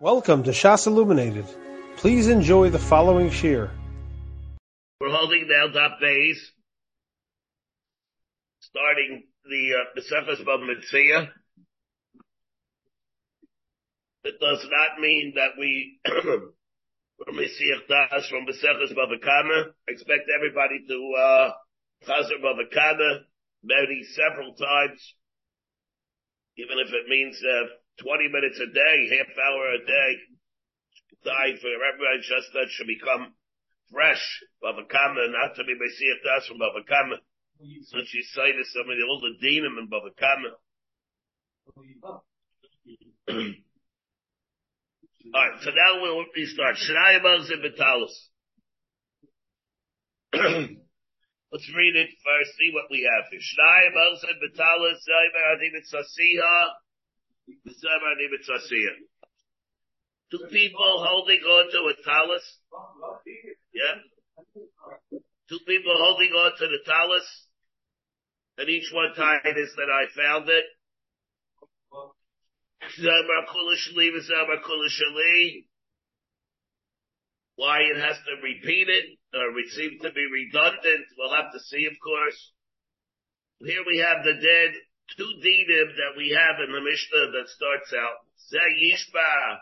Welcome to Shas Illuminated. Please enjoy the following shir. We're holding down top base, starting the uh, Mesefes Bava It does not mean that we from Mesiach Das from Mesefes b'avakama Expect everybody to uh, Chazer Bava Kama maybe several times, even if it means uh, 20 minutes a day, half hour a day, die for everybody just that should become fresh, Bavakama, not to be Messiah Das from Bavakama. So she cited some of the older dinim in Bavakama. Alright, so now we'll restart. Shnai Moshe Betalos. Let's read it first, see what we have here. Shnai Moshe Betalos, Zaymer Adim Sasiha, Two people holding on to a talus. Yeah. Two people holding on to the talus. And each one tied is that I found it. Why it has to repeat it, or it seems to be redundant, we'll have to see, of course. Here we have the dead two dinim that we have in the Mishnah that starts out, Yishba.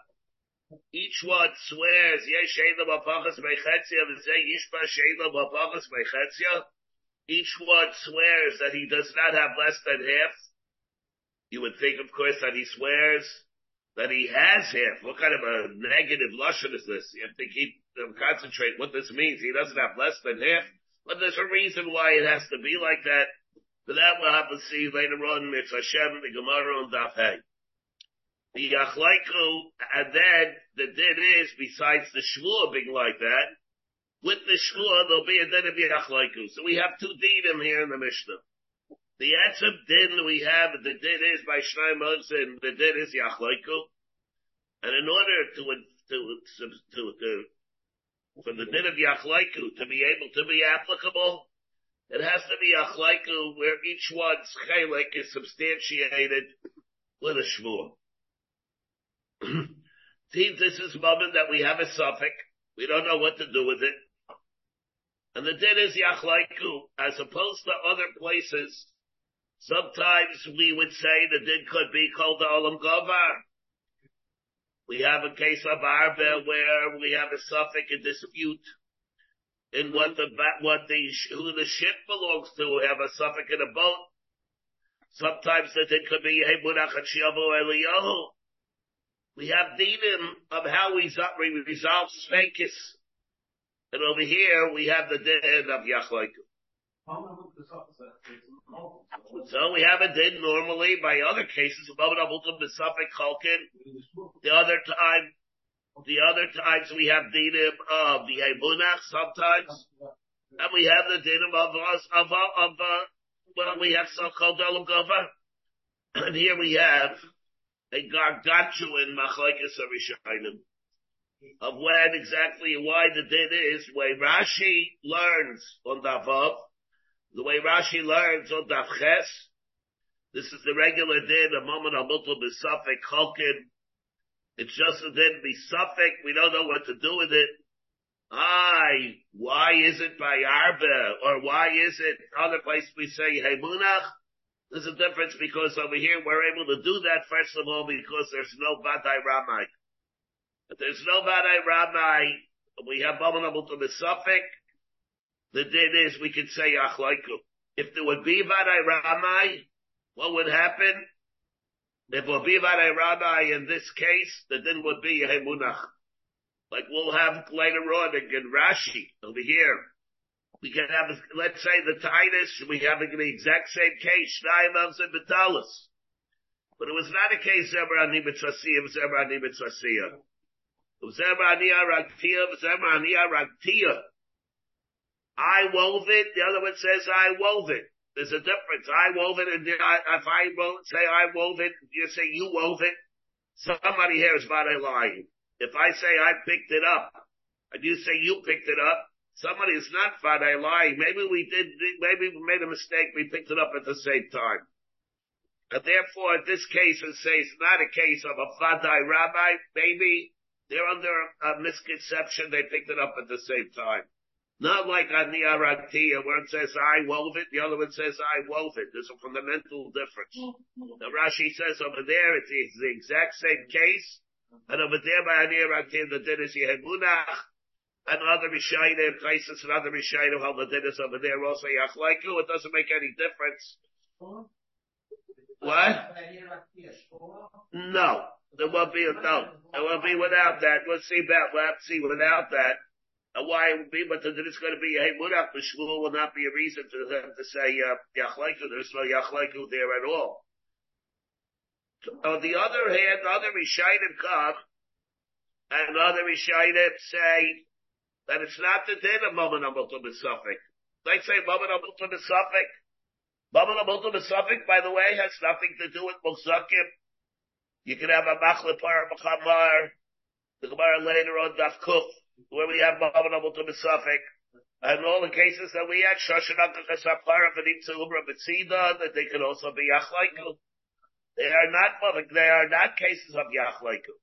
Each one swears, Each one swears that he does not have less than half. You would think, of course, that he swears that he has half. What kind of a negative lashon is this? You have to keep them concentrate what this means. He doesn't have less than half. But there's a reason why it has to be like that. But that we'll have to see later on, Mitz Hashem, the Gemara on Daf Hey. The Yachlaiku, and then the din is, besides the Shvua being like that, with the Shvua, there'll be a din of Yachlaiku. So we have two dinim here in the Mishnah. The Etzem din we have, the din is by Shnai Moshe, and the din is Yachlaiku. And in order to, to, to, to, to for the din of Yachlaiku to be able to be applicable, it has to be a chlaiku where each one's chaylik is substantiated with a shvur. See, this is moment that we have a suffix. We don't know what to do with it. And the din is yachlaiku, as opposed to other places. Sometimes we would say the din could be called the olam govar. We have a case of arba where we have a suffix, a dispute in what the what the who the ship belongs to have a suffix in a boat. Sometimes that it could be Eliyahu. We have dinim of how we resolve spankis. And over here we have the din of Yachlaiku. So we have a din normally by other cases, the other time the other times we have dinim of the Emunach sometimes. And we have the dinim of us, of, of, uh, well, we have so-called Olam. And here we have a gargantuan machlekes of Of when exactly why the din is, way Rashi learns on Davav, the way Rashi learns on Davches, this is the regular din, a moment of multiple besafek chalkin, it's just then be suffix. We don't know what to do with it. I, why is it by Arba? Or why is it other place we say Hey Munach? There's a difference because over here we're able to do that first of all because there's no Badai Ramai. If there's no Badai Ramai, we have abominable to the suffix. The din is we could say Achlaiku. If there would be Badai Ramai, what would happen? Will be rabbi in this case, the din would be Hemunach. Like we'll have later on in Rashi over here. We can have, let's say the Titus, we have the exact same case, Shnayim and Betalis. But it was not a case Zebrani Mitzvasiyah, it was Zebrani Mitzvasiyah. It was Zebrani Aragtiyah, it was Zebrani Aragtiyah. I wove it, the other one says I wove it. There's a difference. I wove it, and I, if I say I wove it, you say you wove it. Somebody here is about lying. If I say I picked it up, and you say you picked it up, somebody is not Fadai lying. Maybe we did, maybe we made a mistake. We picked it up at the same time. And therefore, this case is says not a case of a Vadai rabbi. Maybe they're under a misconception. They picked it up at the same time. Not like on the Aratia it says I wove it, the other one says I wove it. There's a fundamental difference. The Rashi says over there it's the, exact same case, and over there by Ani Aratia the din is Yehemunach, and other Rishayim, Kaisis and other Rishayim, how the din is over there also Yachlaiku. It doesn't make any difference. What? No. There won't be, no. There will be without that. We'll see about, we'll have to see without that why it would be, but then it's going to be, hey, Murach B'Shmuel will not be a reason for them to say, uh, there's no Yachlaiku there at all. On the other hand, other Rishayim come, and other Rishayim say that it's not the din of Maman Amultum B'Safik. They say Maman Amultum B'Safik. Maman Amultum B'Safik, by the way, has nothing to do with Musakim. You can have a Machlipar Machamar, the Gemara later on Daf where we have Ma'avan to Misafik, and all the cases that we had, Shoshanaka Kasapara Venitza Umra Betsida, that they can also be Yachlaiku. They are not, they are not cases of Yachlaiku.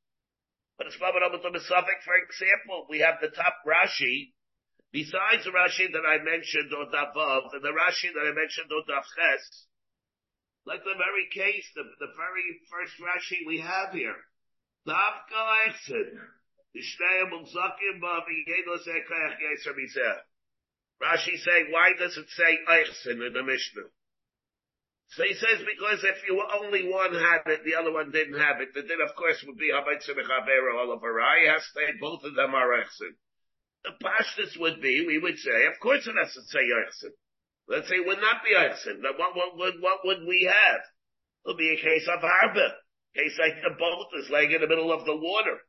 But it's Ma'avan to Misafik, for example, we have the top Rashi, besides the Rashi that I mentioned on above, and the Rashi that I mentioned on Ches, like the very case, the, the very first Rashi we have here. Davka Exit. Rashi saying, why does it say Eichsin in the Mishnah? So he says, because if you only one had it, the other one didn't have it, the din of course would be Habaitsim Chavera Olavarai, has to say both of them are Eichsin. The pashtus would be, we would say, of course it has to say Eichsin. Let's say it would not be Eichsin. What, what, what, what would we have? It would be a case of Harba. Case like the boat is laying in the middle of the water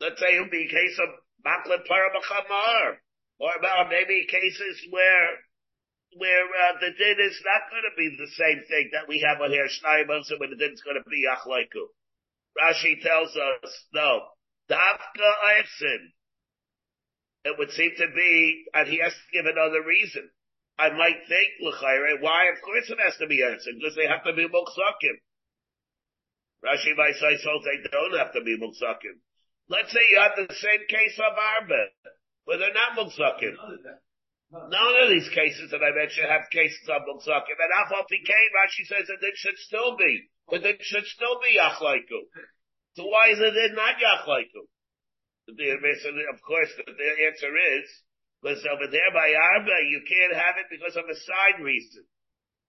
let's say it would be a case of Maklet Parabachamar, or about maybe cases where where uh, the din is not going to be the same thing that we have on here, Shnayimos, when the din is going to be Achlaiku. Rashi tells us, no, Dafka Eifsin. It would seem to be, and he has to give another reason. I might think, L'chaire, why? Of course it has to be Eifsin, because they have to be Muksakim. Rashi might say, so they don't have to be Muksakim. Let's say you have the same case of Arba, where they're not Muksakim. None of these cases that I mentioned have cases of Muksakim. And came, Rashi says that it should still be, but it should still be Yachlaiku. So why is it not Yachlaiku? Of course, the answer is, because over there by Arba, you can't have it because of a side reason.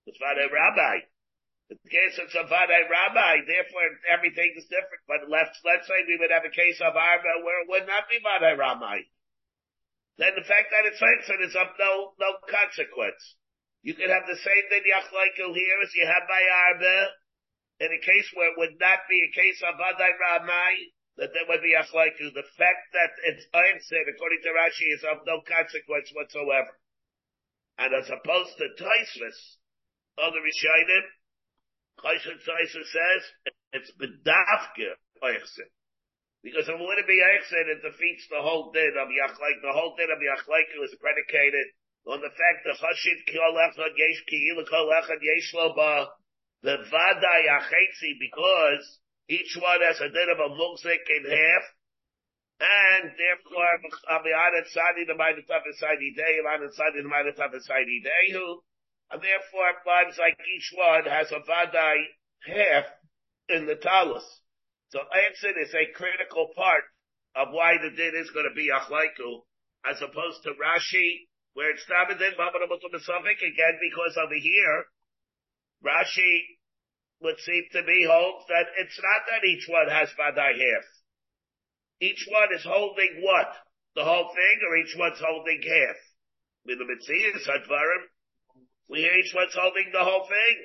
It's by a rabbi. Therefore everything is different. But let's, let's say we would have a case of Arba where it would not be Vadai Rabbi. Then the fact that it's Hexen is of no, no consequence. You could have the same thing Yachlaikel here as you have by Arba, in a case where it would not be a case of Vadai Rabbi, that there would be Yachlaikel. The fact that it's Eichsin, according to Rashi, is of no consequence whatsoever. And as opposed to Tosfos, other Rishayim, Chayshon Tzaisa says it's bedafke oichsin. Because it wouldn't be oichsin, it defeats the whole din of Yachlaik. The whole din of Yachlaik is predicated on the fact that Chashit kol echad yesh ki'ilu kol echad yesh lo ba the vada yachetzi because each one has a din of a mukzik in half. And therefore, Aviyanet Sadi the Ma'adataf Sadi Day, Aviyanet Sadi the Ma'adataf Sadi Dehu, and therefore lines like each one has a vadai half in the talus. So Eichsin is a critical part of why the din is going to be achlaiku, as opposed to Rashi, where it's not a din again because over here, Rashi would seem to be hold that it's not that each one has vadai half. Each one is holding what? The whole thing, or each one's holding half? With the Mitzvah, Sadvarim, we each one's holding the whole thing.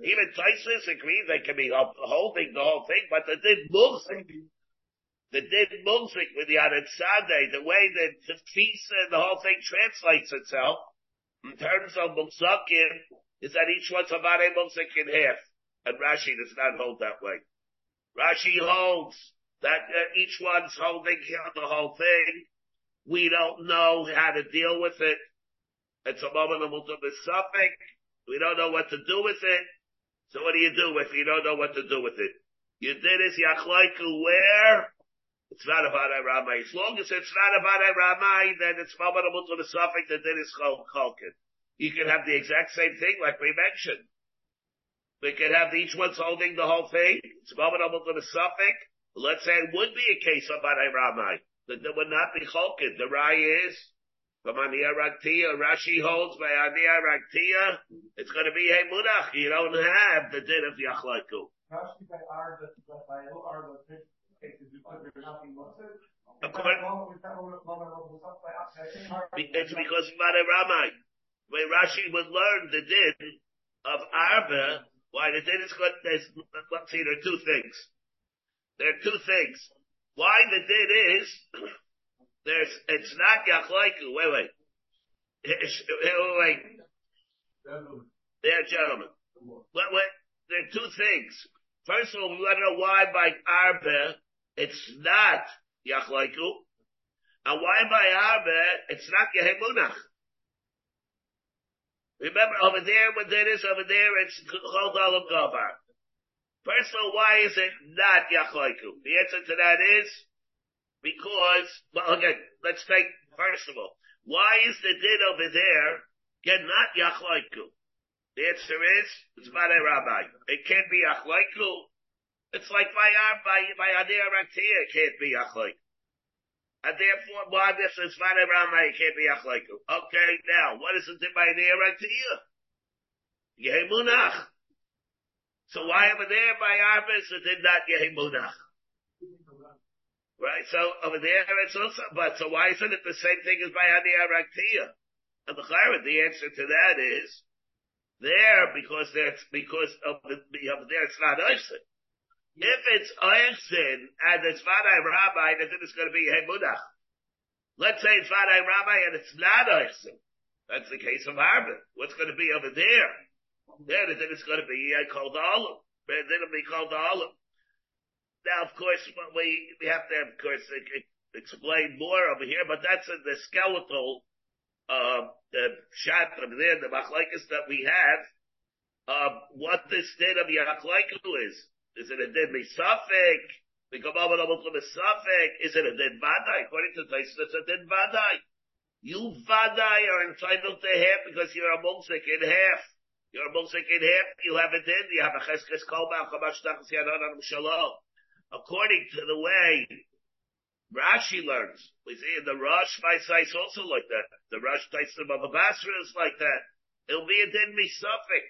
Even Tosfos agree they can be holding the whole thing, but the did mulsik, the did mulsik with the Anitzade, the way that the Tfisa, the whole thing translates itself, in terms of Muksakim, is that each one's a mulsik in half. And Rashi does not hold that way. Rashi holds that uh, each one's holding the whole thing. We don't know how to deal with it. It's a moment of suffix. We don't know what to do with it. So what do you do if you don't know what to do with it? You did is yachlaiku where? It's not a Vadai Ramai. As long as it's not a Vadai Ramai, then it's Mamadamu to the suffix that then is Cholkin. You can have the exact same thing like we mentioned. We could have each one's holding the whole thing. It's Mamadamu to the suffix. Let's say it would be a case of Vadai Ramai. That there would not be Cholkin. The Rai is, from Aniya Raktiya, Rashi holds by Aniya Raktiya, it's going to be a Munach. You don't have the din of Yachlaiku. Rashi by Arba, by Arba, it's because Mare Ramai, when Rashi would learn the din of Arba, why the din is good, there's, let's see, there are two things. There are two things. Why the din is, there's, it's not Yachlaiku, wait, wait. Wait, wait. There, gentlemen. Wait, wait. There are two things. First of all, we want to know why by Arba it's not Yachlaiku. And why by Arbe, it's not Yehemunach. Remember, over there, when there is over there, it's Chol Govar. First of all, why is it not Yachlaiku? The answer to that is because, well, again, let's take, first of all, why is the din over there, again, not Yachlaiku? The answer is, it's Mare Rabbi. It can't be Yachlaiku it's like by by by Adir It can't be Achlik. And therefore, why this is Vada rabbi, it can't be Achlik. Okay, now, what is it by Adir Raktiya? Yehimunach. So why over there by Arbis it did not Yehimunach? Right, so over there it's also, but so why isn't it the same thing as by Raktiya? And the the answer to that is, there, because that's, because of the, of there it's not Isaac. If it's Oichsin and it's Vadai Rabbi, then it's going to be Hemunach. Let's say it's Vadai Rabbi and it's not Oichsin. That's the case of Arba. What's going to be over there? There, then it's going to be uh, called Olam. Then it'll be called Olam. Now, of course, we, we have to, of course, explain more over here, but that's in the skeletal, uh, the shot over there, the machlekes that we have, uh, what the state of Yachlaiku is. Is it a dead misafik? We come over to misafik. Is it a dead vadai? According to Tais, it's a dead vadai. You vadai are entitled to half because you're a mulsik in half. You're a mulsik in half. You have a din. You have a cheskes kolba chamash tachas yadan shalom. According to the way Rashi learns, we see in the Rosh Vaisais also like that. The Rosh Taisim of Basra is like that. It'll be a din misafik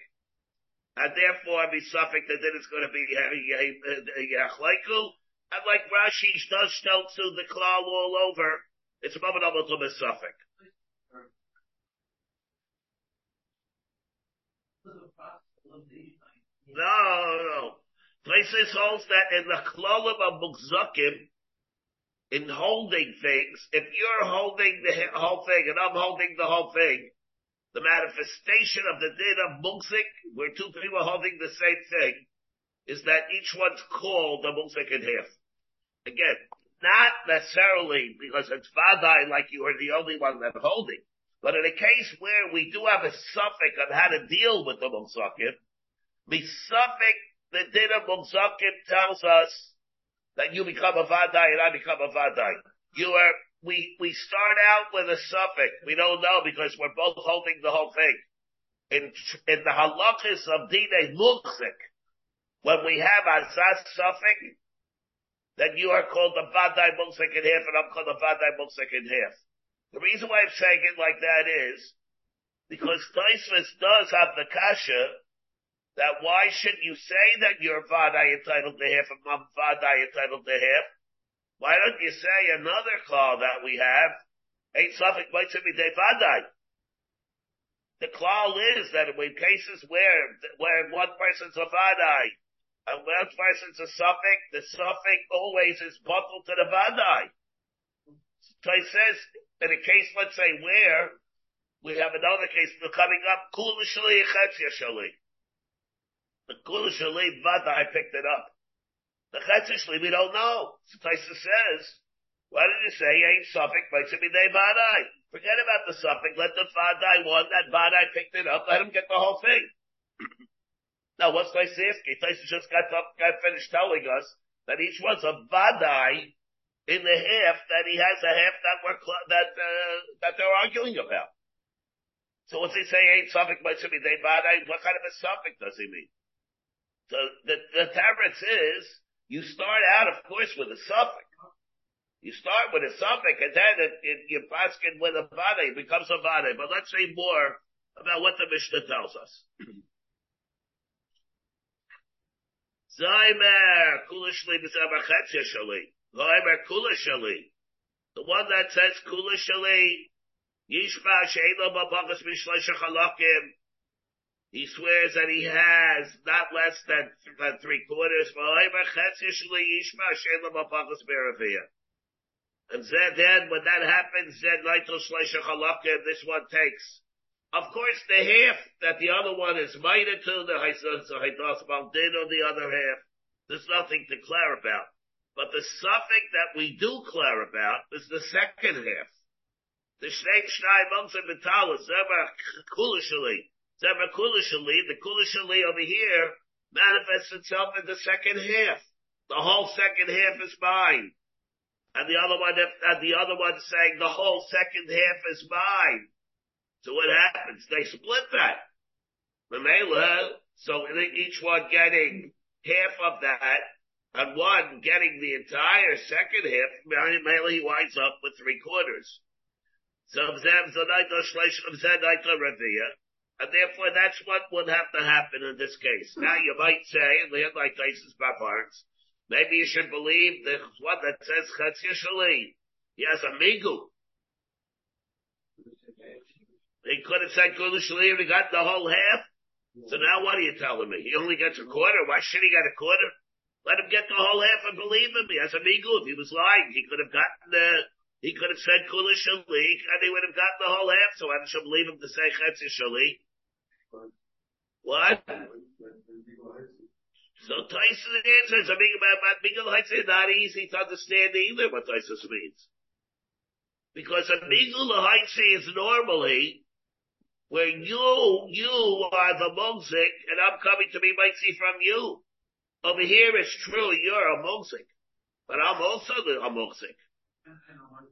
and therefore suffix that then it's going to be uh, uh, uh, yachlaiku. And like Rashi does tell to the claw all over, it's a moment to be suffix. No, no. Places holds that in the klolim of mukzakim, in holding things, if you're holding the whole thing and I'm holding the whole thing, the manifestation of the din of Munzik, where two people are holding the same thing, is that each one's called a Munzik in half. Again, not necessarily because it's Vadai like you are the only one that's holding, but in a case where we do have a suffix on how to deal with the Mukzakim, the suffix, the din of Munzakim tells us that you become a Vadai and I become a Vadai. You are we, we start out with a suffix. We don't know because we're both holding the whole thing. In, in the halachis of Dine Muksik, when we have a Zaz suffix, then you are called the Vadai Muksik in half and I'm called the Vadai Muksik in half. The reason why I'm saying it like that is because Tosfos does have the kasha that why shouldn't you say that you're Vadai entitled to half and I'm Vadai entitled to half? Why don't you say another claw that we have? Ain't suffix might be devadai. The claw is that in cases where, where one person's a vadai, and one person's a suffix, the suffix always is buckled to the vadai. So he says, in a case, let's say where, we have another case coming up, kula shali shali. The kula shali vadai picked it up. The Chetzishli, we don't know. So Taisa says, why did you say ain't suffix by Day Vadai? Forget about the suffix. Let the Vadai one, that Vadai picked it up. Let him get the whole thing. Now, what's Taisevsky? Taisevsky just got got finished telling us that each one's a vadai in the half that he has a half that we're, that, uh, that they're arguing about. So what's he say ain't suffix by Shimi Day vadai? What kind of a suffix does he mean? So the, the Taretz is, you start out, of course, with a suffix. You start with a suffix and then it, it, you with a vade, it becomes a vade. But let's say more about what the Mishnah tells us. Zaymer b'zaber chetzia shali. Zaymer kula shali. The one that says kula shali, yishma she'ela b'bagas b'shleisha chalakim. He swears that he has not less than, than three quarters. And then, when that happens, then this one takes. Of course, the half that the other one is minor to the Haidas Baldin on the other half, there's nothing to clear about. But the suffix that we do clear about is the second half. The Shnei Shnai Mumsa Betala, Zema Kulishali, Kulishali, the Kulishali over here manifests itself in the second half. The whole second half is mine and the other one, and the other one saying the whole second half is mine. So what happens? They split that. Mamela, so each one getting half of that, and one getting the entire second half, Mamela he winds up with three quarters. So and therefore that's what would have to happen in this case. Hmm. Now you might say, and they have like Tyson's Bavards, Maybe you should believe the one that says Chatzir Shali. He has a migu. He could have said Kula Shali and he got the whole half. So now what are you telling me? He only gets a quarter. Why should he get a quarter? Let him get the whole half and believe him. He has a migu. If he was lying, he could have gotten the, he could have said Kula and he would have gotten the whole half. So I should believe him to say Chatzir Shali. What? So Tyson answers, I mean, about Miguel Heights is not easy to understand either what Tyson means. Because a Heights is normally where you, you are the Mosik and I'm coming to be Mitzi from you. Over here it's true, you're a Mosik. But I'm also the a.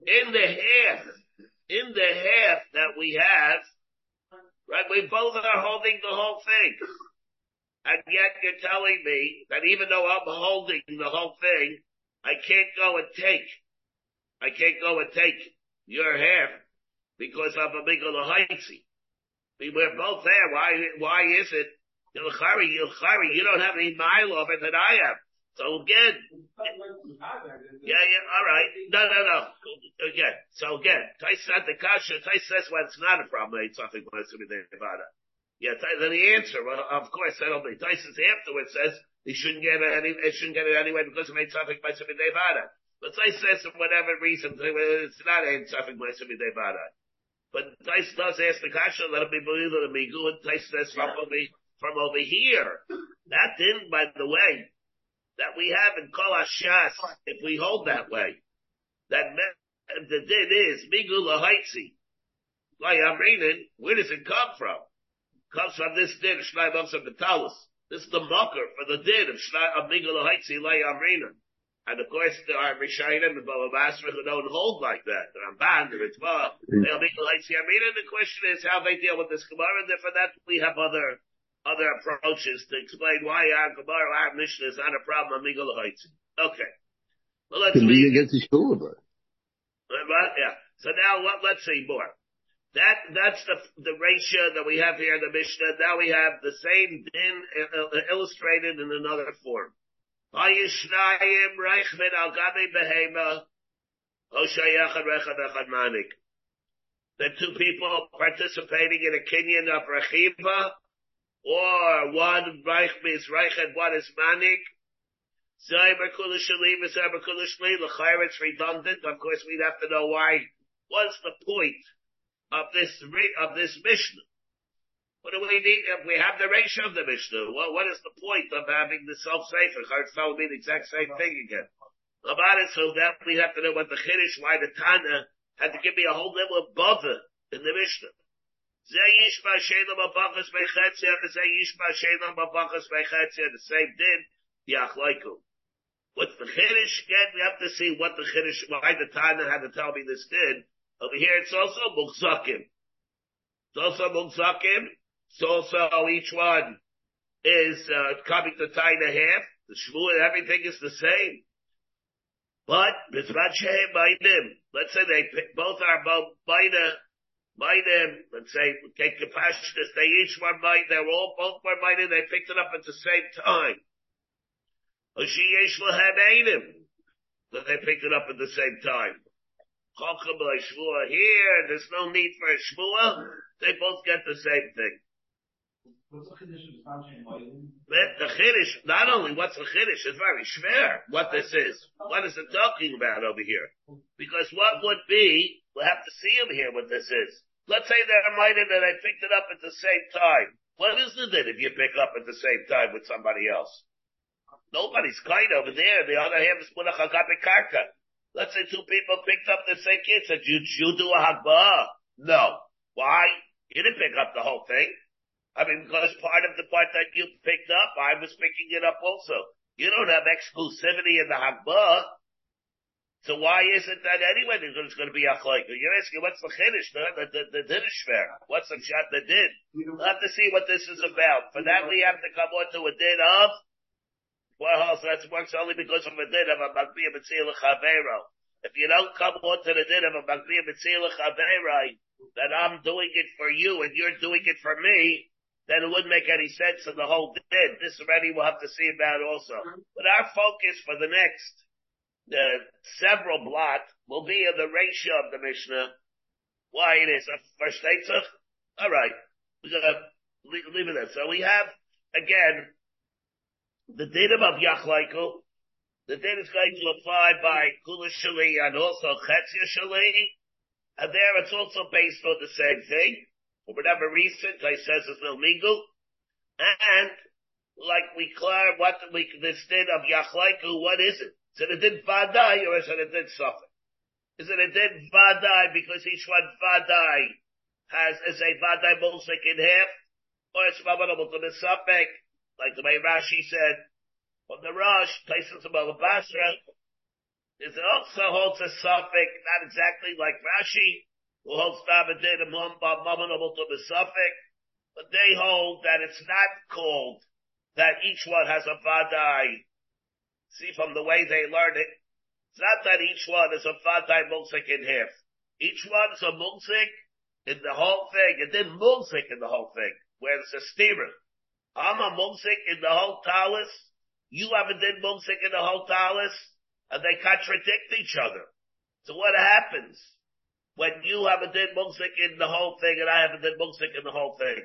In the half, in the half that we have, right, we both are holding the whole thing. And yet you're telling me that even though I'm holding the whole thing, I can't go and take, I can't go and take your half because I'm a big Haitzi. We we're both there. Why, why is it? Ilchari, Ilchari, you don't have any mile of it that I have. So again, yeah, yeah, all right. No, no, no. Again, so again, Tais said the kasha, Tais says when it's not a problem, it's something when it's going to be Nevada. Yeah, then the answer, well, of course, that'll be Tyson's afterwards says he shouldn't get it any, he shouldn't get it anyway because it made something by Sumi Devada. But Tyson says for whatever reason, it's not a something by Sumi Devada. But Tyson does ask the kasha, let him be believed in be good. Tyson says from over, from over here. That didn't, by the way, that we have in Kol Hashas, if we hold that way, that the din is Migul Lahaitzi. Reading, where does it come from? comes from this din, Shnai Mamsa. This is the mocker for the din of Shnai, of Migala Haitzi Lay And of course, there are Rishayim and Baba Basra who don't hold like that. The Ramban, the Ritva, they are Migala Haitzi Amrina. The question is how they deal with this Gemara, and for that we have other, other approaches to explain why our Gemara, our Mishnah is not a problem of Migala Haitzi. Okay. Well, let's read. against the shul, but. Yeah. So now let, let's see more. That, that's the, the ratio that we have here in the Mishnah. Now we have the same din uh, uh, illustrated in another form. The two people participating in a kinyan of Rechiva, or one Reich is Reich and one is Manik. It's redundant. Of course, we'd have to know why. What's the point? of this of this Mishnah. What do we need if we have the ratio of the Mishnah? What is the point of having the self safer? It's telling me the exact same thing again. About it, so that we have to know what the Kiddush, why the Tana had to give me a whole level of bother in the Mishnah. The same din, Yachlaiku. What's the Chiddush? Again, we have to see what the Chiddush, why the Tana had to tell me this did. Over here, it's also Mukzakim. It's also Mukzakim. It's also each one is uh, coming to a half. The Shmuel, everything is the same. But, let's say they both are both Baina, um, let's say, take Kapashtas, they each one might, they're all both were Baina, they picked it up at the same time. Yesh Lahem that they picked it up at the same time. Chacham here, there's no need for a Shmua, they both get the same thing. What's the condition of The Chiddush, not only what's the Chiddush, it's very schwer what this is. What is it talking about over here? Because what would be, we'll have to see him here what this is. Let's say they're reminded that I picked it up at the same time. What is it then if you pick up at the same time with somebody else? Nobody's kind over there. The other hand is put a karka. Let's say two people picked up the same kid, said, you, do a hakba. No. Why? You didn't pick up the whole thing. I mean, because part of the part that you picked up, I was picking it up also. You don't have exclusivity in the Hagbah. So why is it that anyway there's going to be a chayka? You're asking what's the chiddush, the, the, the, the diddish? What's the shot the did? We'll have to see what this is about. For that we have to come on to a din of, well, so that works only because of a din of a Magbiya Mitzila Chavero. If you don't come on to the din of a Magbiya Mitzila Chavero, that I'm doing it for you and you're doing it for me, then it wouldn't make any sense in the whole din. This already we'll have to see about also. But our focus for the next uh, several blot will be in the ratio of the Mishnah. Why it is a first All right, we're gonna leave, it there. So we have again the din of Yachlaiku. The din is going to apply by Kula Shali and also Chetzia Shali. And there it's also based on the same thing for whatever reason, I says it's no legal. And, like we clear what we, this din of Yachlaiku, what is it? Is it a din Vadai or is it a din Suffolk? Is it a din Vadai because each one Vadai has, is a Vadai Mulsik in half? Or it's Mamanable to the Suffolk, like the way Rashi said, from the Rosh, places of Basra, is it also holds a Suffolk, not exactly like Rashi, who holds Davidim Mamanable to the Suffolk, but they hold that it's not called that each one has a Vadai. See from the way they learn it, it's not that each one is a Vadai Mulsik in half. Each one is a Mulsik in the whole thing, and then Mulsik in the whole thing, where it's a steerer. I'm a Mulsik in the whole talis, you have a din Mulsik in the whole talis, and they contradict each other. So what happens? when you have a dead muksik in the whole thing and I have a dead muksik in the whole thing.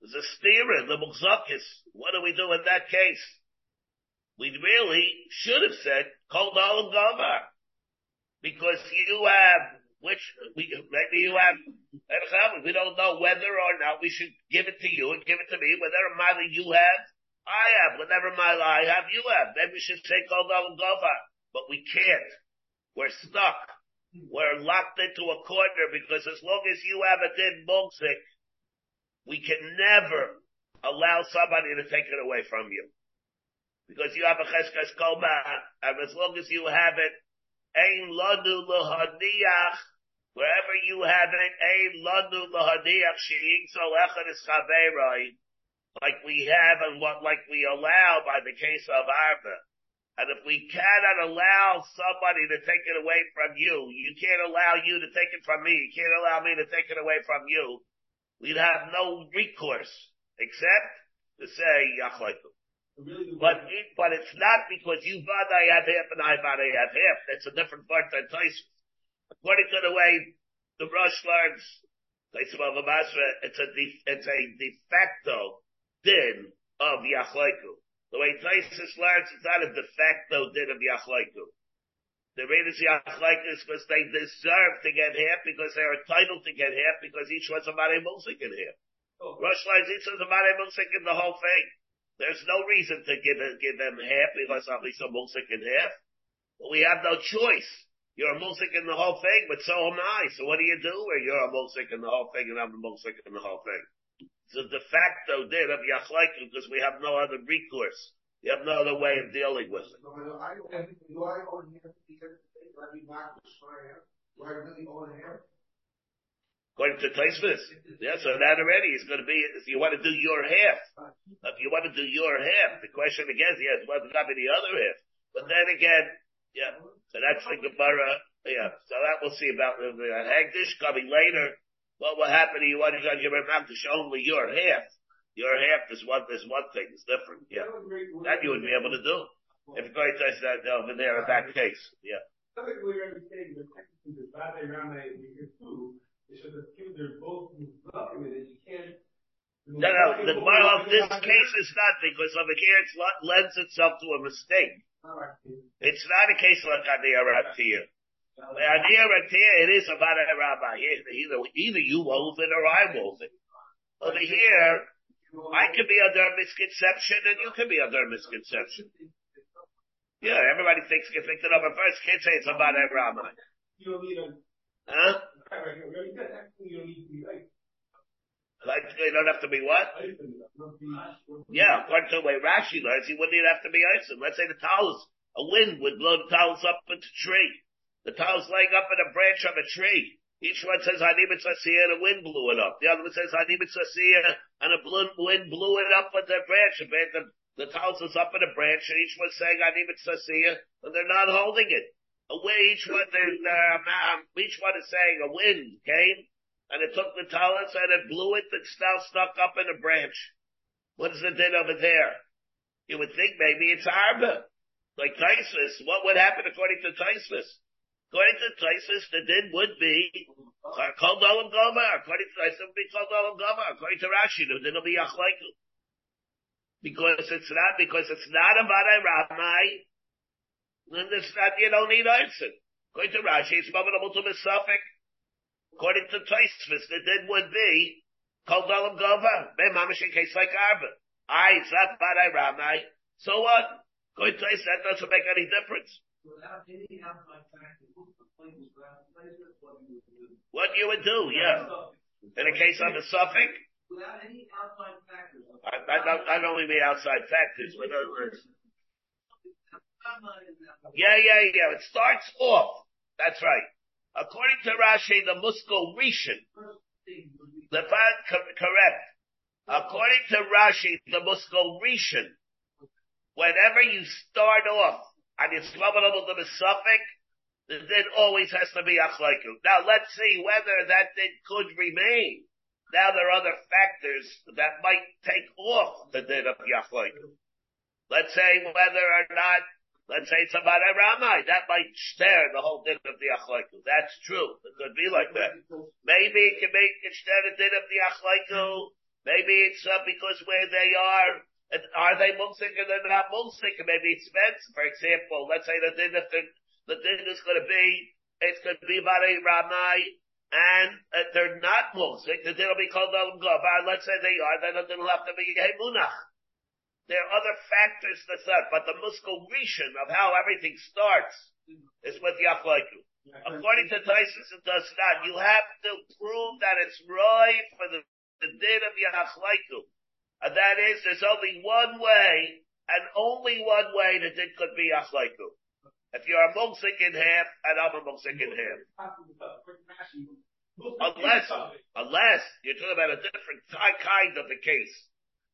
There's a steer the muksakis. What do we do in that case? We really should have said kol dalam gavar. Because you have, which, we, maybe you have, we don't know whether or not we should give it to you and give it to me, whatever mile you have, I have, whatever mile I have, you have. Maybe we should say kol dalam gavar. But we can't. We're stuck we're locked into a corner because as long as you have a din mulsik, we can never allow somebody to take it away from you. Because you have a cheskas koma, and as long as you have it, ein lanu lohaniach, wherever you have it, ein lanu lohaniach she'ing so echad is like we have and what, like we allow by the case of Arba. And if we cannot allow somebody to take it away from you, you can't allow you to take it from me, you can't allow me to take it away from you, we'd have no recourse except to say Yachlaitu. But it, but it's not because you I have half and I I have half. That's a different part than Tyson. According to the way the Rosh learns, it's a de, it's a de facto din of Yachlaiku. The way Tosfos learns, it's not a de facto din of Yachlaiku. The readers Yachlaiku is because they deserve to get half because they're entitled to get half because each one's a Mare Mulsik in half. Oh. Rosh learns each one's a Mare Mulsik in the whole thing. There's no reason to give, give them half because a Mulsik in half. But we have no choice. You're a mulsik in the whole thing, but so am I. So what do you do? Or you're a mulsik in the whole thing and I'm a mulsik in the whole thing. It's a de facto din of Yachlaiku because we have no other recourse. You have no other way of dealing with it. Do I own, fire? Do I really own here? According to Tosfos. Yeah, so that already is going to be, if you want to do your half, if you want to do your half, the question again is, yes, what's got be the other half? But then again, yeah, so that's the Gemara, yeah, so that we'll see about the, the Hagdish coming later. What will happen to you when you got your Hagdish only your half? Your half is one, is one thing, it's different, yeah. That you would be able to do. If you're going to that over there in that case, yeah. Typically, we're understanding the technically the Bate Rama and the two, they should have given they're both you can't. No, no, the Gemara of this case is not because over here it lends itself to a mistake. It's not a case like. Aniyah Ratir, it is about a rabbi. Either, either you wove it or I wove it. Over here, I could be under a misconception and you can be under a misconception. Yeah, everybody thinks you picked it up at first. Can't say it's about a rabbi. You don't need a. Huh? You don't need to be right. Like, you don't have to be what? Yeah, according to the way Rashi learns, he wouldn't even have to be Eisen. Let's say the towels, a wind would blow the towels up into a tree. The towel's laying up in a branch of a tree. Each one says Hanibit Sasiyah and the wind blew it up. The other one says Hanibit Sasiyah and a wind blew it up with the branch. The, the towels was up in a branch and each one saying Hanibit Sasiyah and they're not holding it. Away each one, uh, each one is saying a wind came and it took the talus and it blew it, it's now stuck up in a branch. What is the din over there? You would think maybe it's Arba. Like Tosfos. What would happen according to Tosfos? According to Tosfos, the din would be called Olam Goma. According to Tosfos, it would be called Olam Goma. According to Rashi, the din will be Yachlaiku. Because it's not, because it's not a Vadai Ramai, then it's not, you don't need Eichsin. According to Rashi, it's abominable to Misafik. According to Tosfos, the din would be called Dalam Gova, be mamish in case like Arba. I, it's not Badai Ramai. So what? According to Tosfos, that doesn't make any difference. Without any What you would do, yeah. In a case of a suffix, Without any outside factors. I, I don't, I don't mean outside factors, but other words. Yeah, yeah, yeah. It starts off. That's right. According to Rashi, the Musko Rishon, the correct. According to Rashi, the Musko Rishon, whenever you start off it's vulnerable to the suffix, the din always has to be achlaiku. Now let's see whether that din could remain. Now there are other factors that might take off the din of yachlaiku. Let's say whether or not Let's say it's about a Ramai. That might stare the whole din of the Achlaiku. That's true. It could be like that. Maybe it can make it stare the din of the Achlaiku. Maybe it's uh, because where they are, are they mulsik or they're not mulsik? Maybe it's meant, for example, let's say the din, the din is going to be, it's going to be about a and uh, they're not mulsik, the din will be called Alam Gavar. Let's say they are, then the din will have to be Hemunach. There are other factors to that, but the muskal rishon of how everything starts is with Yachlaiku. According to Tosfos, it does not. You have to prove that it's right for the, the din of Yachlaiku. And that is, there's only one way, and only one way that it could be Yachlaiku. If you're a mulsik in half, and I'm a mulsik in half. Unless, unless you're talking about a different kind of the case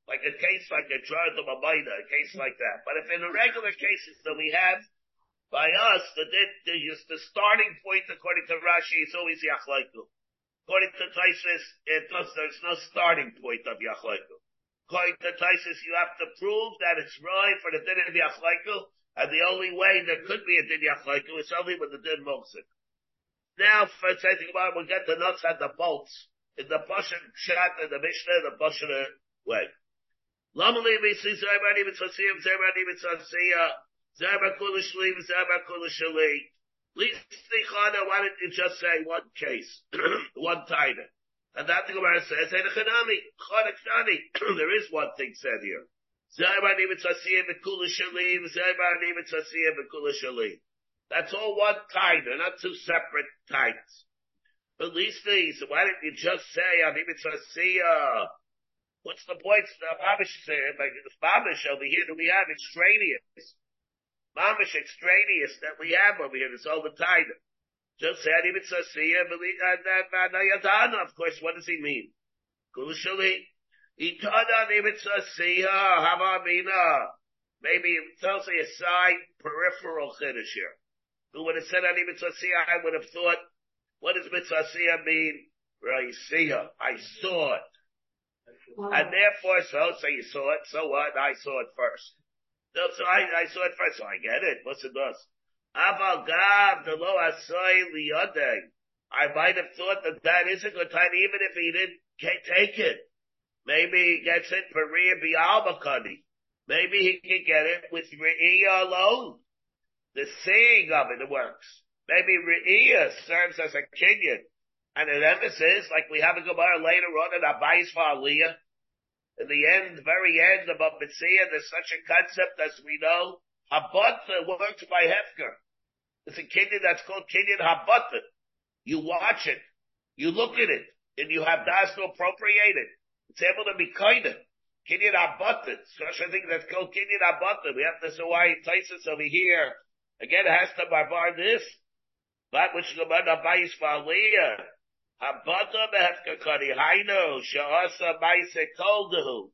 like a case like a Jordan Mamayna, a case like that. But if in the regular cases that we have, by us, the, the, the, starting point, according to Rashi, is always Yachlaiku. According to Tosfos, there's no starting point of Yachlaiku. According to Tosfos, you have to prove that it's right for the din of Yachlaiku, and the only way there could be a din Yachlaiku is only with the din Moksik. Now, for about we'll get the nuts and the bolts in the Pashan Shat and the Mishnah, the Pashan way. Lama levi si zayba ni mitzasiyah, zayba kula shli, zayba kula shali. Least chana, why didn't you just say one case, one taina? And that the Gemara says, hey, chana there is one thing said here. Zayba ni mitzasiyah, v'kula shali, zayba ni mitzasiyah, v'kula shali. That's all one. They're not two separate ties. At least these, why didn't you just say, I think it's a see, uh, what's the point? The Mamish saying, uh, Mamish over here that we have extraneous. Mamish extraneous that we have over here, this all the time. Just say, I think it's a see, of course, what does he mean? Kushali. Itada nimitzasiha havamina. Maybe it's also a side peripheral chiddush here. Who would have said any mitzvah I would have thought, what does mitzvah mean? Raisiha. I saw it. And therefore, so, so you saw it, so what? I saw it first. So, I, I saw it first, so I get it. What's it does? The lo liyodeg. I might have thought that that is a good time, even if he didn't take it. Maybe he gets it for Riyah Bialmakani. Maybe he can get it with Riyah alone. The saying of it works. Maybe Riyah serves as a kinyan and an emphasis, like we have a Gemara later on in Abayis for Aliyah. In the end, very end of Mitzvah, there's such a concept as we know. Habata works by Hefker. It's a kinyan that's called kinyan Habata. You watch it, you look at it, and you have das to appropriate it. It's able to be kinder. Kinyan Habata. Such a thing that's called kinyan Habata. We have say why Tosfos over here. Again, has to barbar this. That which the man Abayis for. Habata behefkakari haino sha'asa maise koldahu.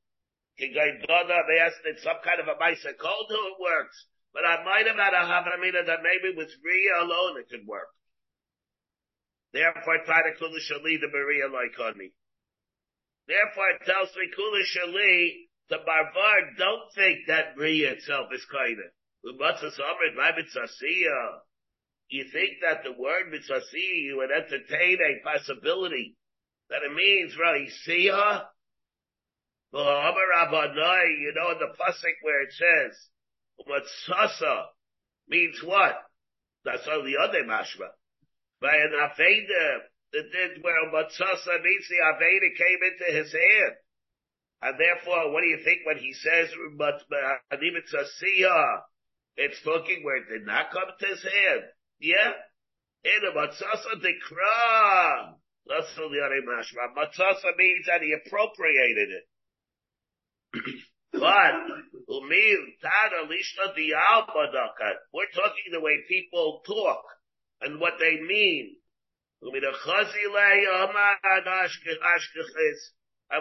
Kigai doda, they asked it some kind of a koldahu, it works. But I might have had a havamina that maybe with Ria alone it could work. Therefore, to kula shali the Maria like on me. Therefore, it tells me kula shali, the barbar don't think that Ria itself is of. Umatzas amrit, my mitzasiyah you think that the word mitzvasi, you would entertain a possibility that it means really siha? You know in the pasuk where it says mitzasa means what? That's only other mashma. By an aveda, the did where mitzasa means the aveda came into his hand. And therefore, what do you think when he says, but, it's talking where it did not come to his hand? Yeah? In a matzasa dekra. That's the other mashma. Matzasa means that he appropriated it. but, umil tada lishna dialbadaka. We're talking the way people talk and what they mean. And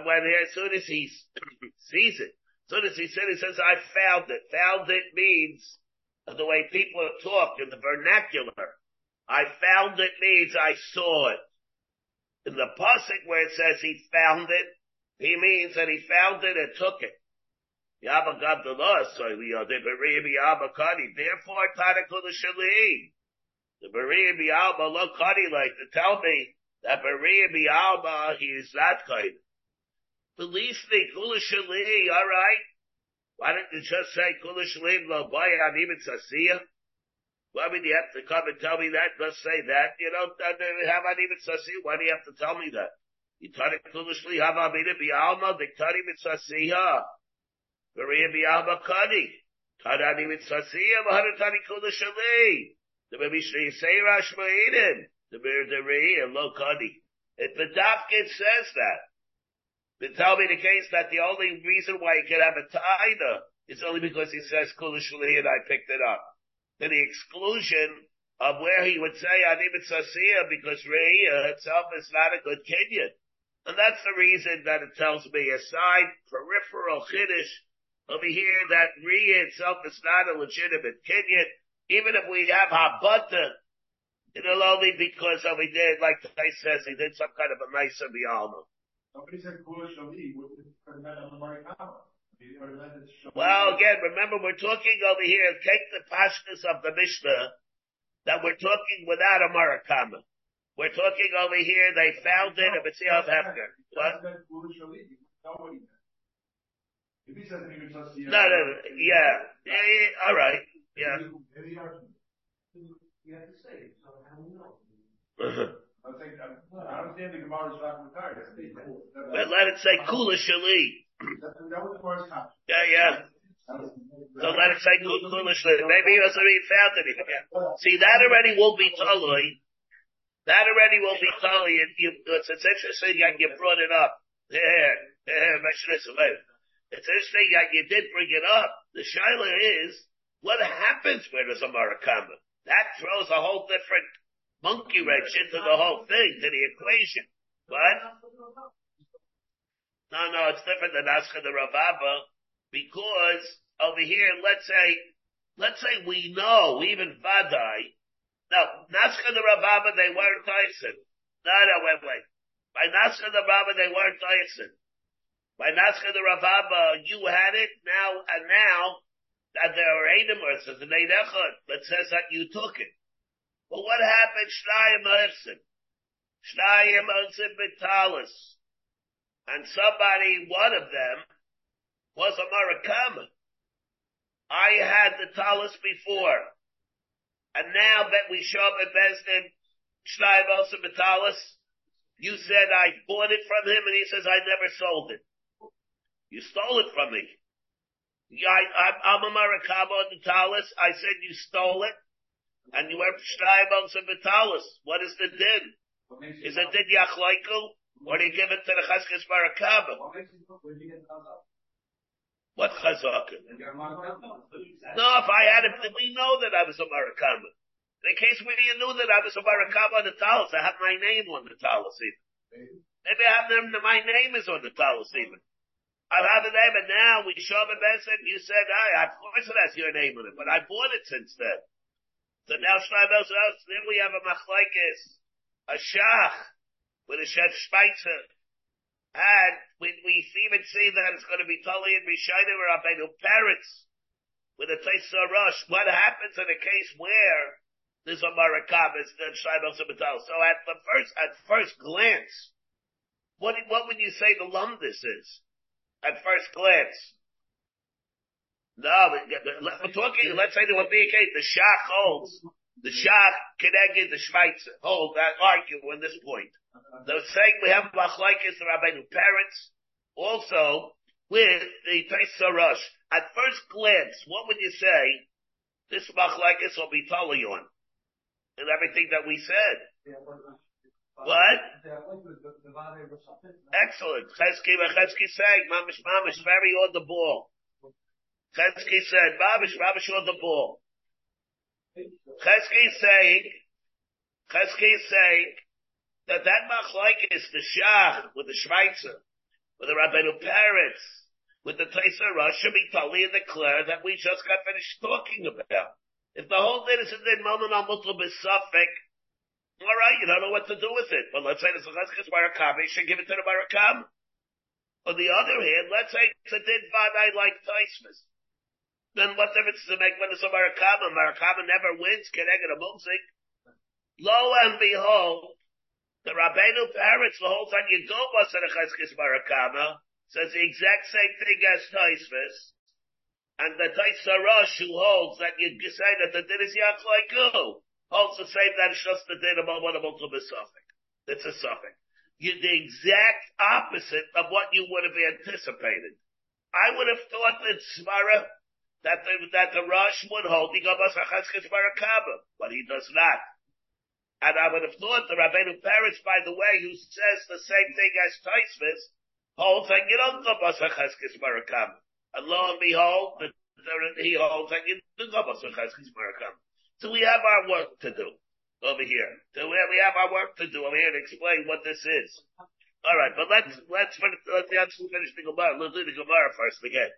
when he, as soon as he sees it, as soon as he said, he says, I found it. Found it means the way people talk in the vernacular. I found it means I saw it. In the pasuk where it says he found it, he means that he found it and took it. Therefore. The Berebi Abba lo Kadi like to tell me that Berebi Abba, he is that kind. Believe me, Kula Shali, alright. Why don't you just say Kulish Lev Lo even Sasiya? Why would you have to come and tell me that? Just say that. You don't have an even Sasiya. Why do you have to tell me that? You tell it Kulish Li Havamina Bialma, Diktari Mitzasiya. Maria Bialma Kadi. Tadani Mitzasiya, Maharatani Kulish Li. The Baby Shri Seirash Ma'idin. The Mir Deri and Lo Kadi. If the Dafkin says that, to tell me the case that the only reason why he could have a taina is only because he says kulishli and I picked it up. To the exclusion of where he would say animit sasiya because re'iyah itself is not a good kinyan. And that's the reason that it tells me a side peripheral chiddush over here that re'iyah itself is not a legitimate kinyan, even if we have habata, it'll only because of he did, like I says, he did some kind of a nice bialma. Somebody said Kula Shali, what is well, again, remember we're talking over here, take the pashtas of the Mishnah, that we're talking without a Marakama. We're talking over here, they found it, a Mitzvah of Hefker. What? No, no, yeah. Yeah, yeah, alright, yeah. You have to say, so do we know? I understand the Gemara's not retired. But let it say Kula Shali. That was the first time. Yeah, yeah. So let it say kulishly. Maybe he doesn't even found anything yet. See, that already will be totally. That already will be totally. You, it's, it's interesting that you brought it up. Yeah, yeah, It's interesting that you did bring it up. The shaila is, what happens when there's a marakama? That throws a whole different monkey wrench into the whole thing, to the equation. What? No, no, it's different than Aska the Ravaba, because over here, let's say, let's say we know, even Vadai, no, Naska the Ravaba, they weren't Tyson. No, no, wait, wait. By Naska the Ravaba, they weren't Tyson. By Naska the Ravaba, you had it now, and now, that there are Edimers, there's an Eidechot that says that you took it. But what happened, Shnayim Eichsin? Shnayim Eichsin Vitalis. And somebody, one of them, was a Marakama. I had the talis before. And now that we show up at Besdin, Shnayim Eichsin Vitalis, you said I bought it from him and he says I never sold it. You stole it from me. I, am a Marakaba on the talis. I said you stole it. And you went Shnayim and Vitalis. What is the din? Is it din Yachlaiku? Or do you give it to the Cheskes Marakaba? What chazaka? No, if I had it, we know that I was a Marakaba. In the case we know that I was a Marakaba on the talis, I have my name on the talis even. Maybe I have them, my name is on the talis even. I've had the name, and now we show up and you said, I, of course it has your name on it, but I bought it since then. So now Shlomo us, then we have a machlaikis, a shach, with a chef Schweitzer. And we, we even see that it's going to be totally in Rishayim or Rabbeinu Peretz, with a Tesa Rush. What happens in a case where there's a Marakabis, then Shlomo Sabbatal? So at the first, at first glance, what, what would you say the lumdis is? at first glance. No, we're talking, let's say there would be a case, the Shach holds, the Shach connected the Schweitzer hold that argue in this point. They're saying we have Machlaikis, the Rabbeinu Peretz, also with the Tesa Rush. At first glance, what would you say this Machlaikis will be totally on? And everything that we said. What? Excellent. Chesky Chesky saying, Mamish Mamish, very on the ball. Chesky said, Mamish Mamish on the ball. Chesky saying, Chesky saying that that machlaik is the Shach with the Schweitzer, with the Rabbeinu Peretz, with the Taisa Rosh be totally declare that we just got finished talking about. If the whole thing is in the moment on multiple besuffic, all right, you don't know what to do with it. But let's say the Sachas Barakam, you should give it to the Barakam. On the other hand, let's say it's a din like Taismas. Then what difference does it make when it's a Marakama? Barakama never wins, get a Mumsik? Lo and behold, the Rabbeinu Peretz, the whole time you go was a Cheskis Barakama, says the exact same thing as Taismas. And the Taisa Rosh who holds that you say that the din is like you also say that it's just the about what about to be suffix. It's a suffix. You're the exact opposite of what you would have anticipated. I would have thought that Svara, that the, that the Rosh would hold but he does not. And I would have thought the Rabbeinu Peretz, by the way, who says the same thing as Taisvis, holds that you don't go Basacheskis Barakam. And lo and behold, the, the, he holds that you don't go Basacheskis Barakam. So we have our work to do over here. So we have, we have our work to do over here to explain what this is. All right, but let's let's finish, let's, let's finish the Gemara. Let's do the Gemara first again.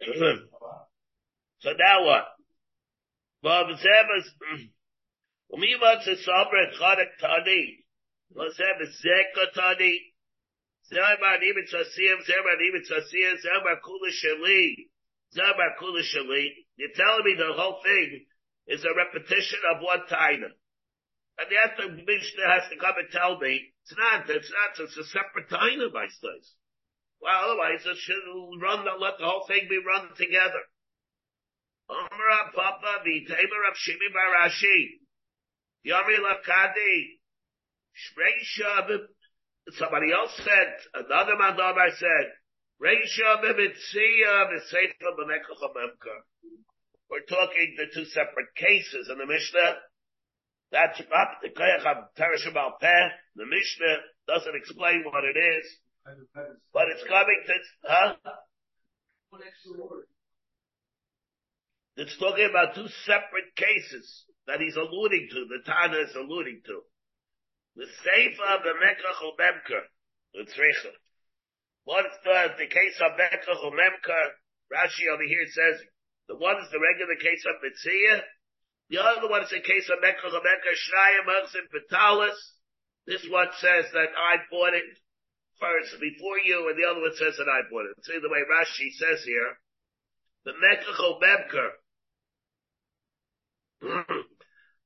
so now what? Bob Zebas, Umima to Sabra Chadak Tani. Have a Zeka Tani. Zerba Nibit Sasiyam, Zerba Nibit Sasiyam, Zerba Kula Shali. Zerba Kula Shali. You're telling me the whole thing is a repetition of one taina. And the Mishnah has to come and tell me, it's not, it's not, it's a separate taina by studies. Well, otherwise it should run, let the whole thing be run together. Omra Papa Vitamer of Shimi bar Ashi. Yami Lakadi. Shrei Somebody else said, another Mandamar said, Reisha b'mitzia b'seifa b'mekach ha'memkar. We're talking the two separate cases in the Mishnah. That's not the Koyach Teresh Peh. The Mishnah doesn't explain what it is, but it's coming to, huh? It's talking about two separate cases that he's alluding to, the Tana is alluding to. The Seifa of the Mekach Memker, the Tzrecha. What's the, the case of Mekach Memker? Rashi over here says, the one is the regular case of Mitzia, the other one is a case of Mekach Memker, Shraya Merchim Vitalis. This one says that I bought it first before you, and the other one says that I bought it. See the way Rashi says here, the Mekach Memker,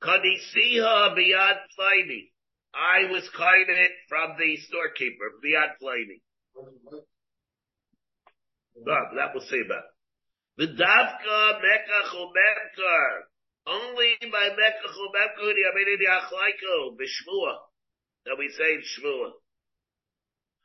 Kadisiha biyad pliny. I was it from the storekeeper, biyad pliny. Oh, ah, that we'll see about. The davka mekach umemkar. Only by mekach umemkar the aminid yachlaiko b'shmua. That we say in shmua. The ikalameber shneim kanua.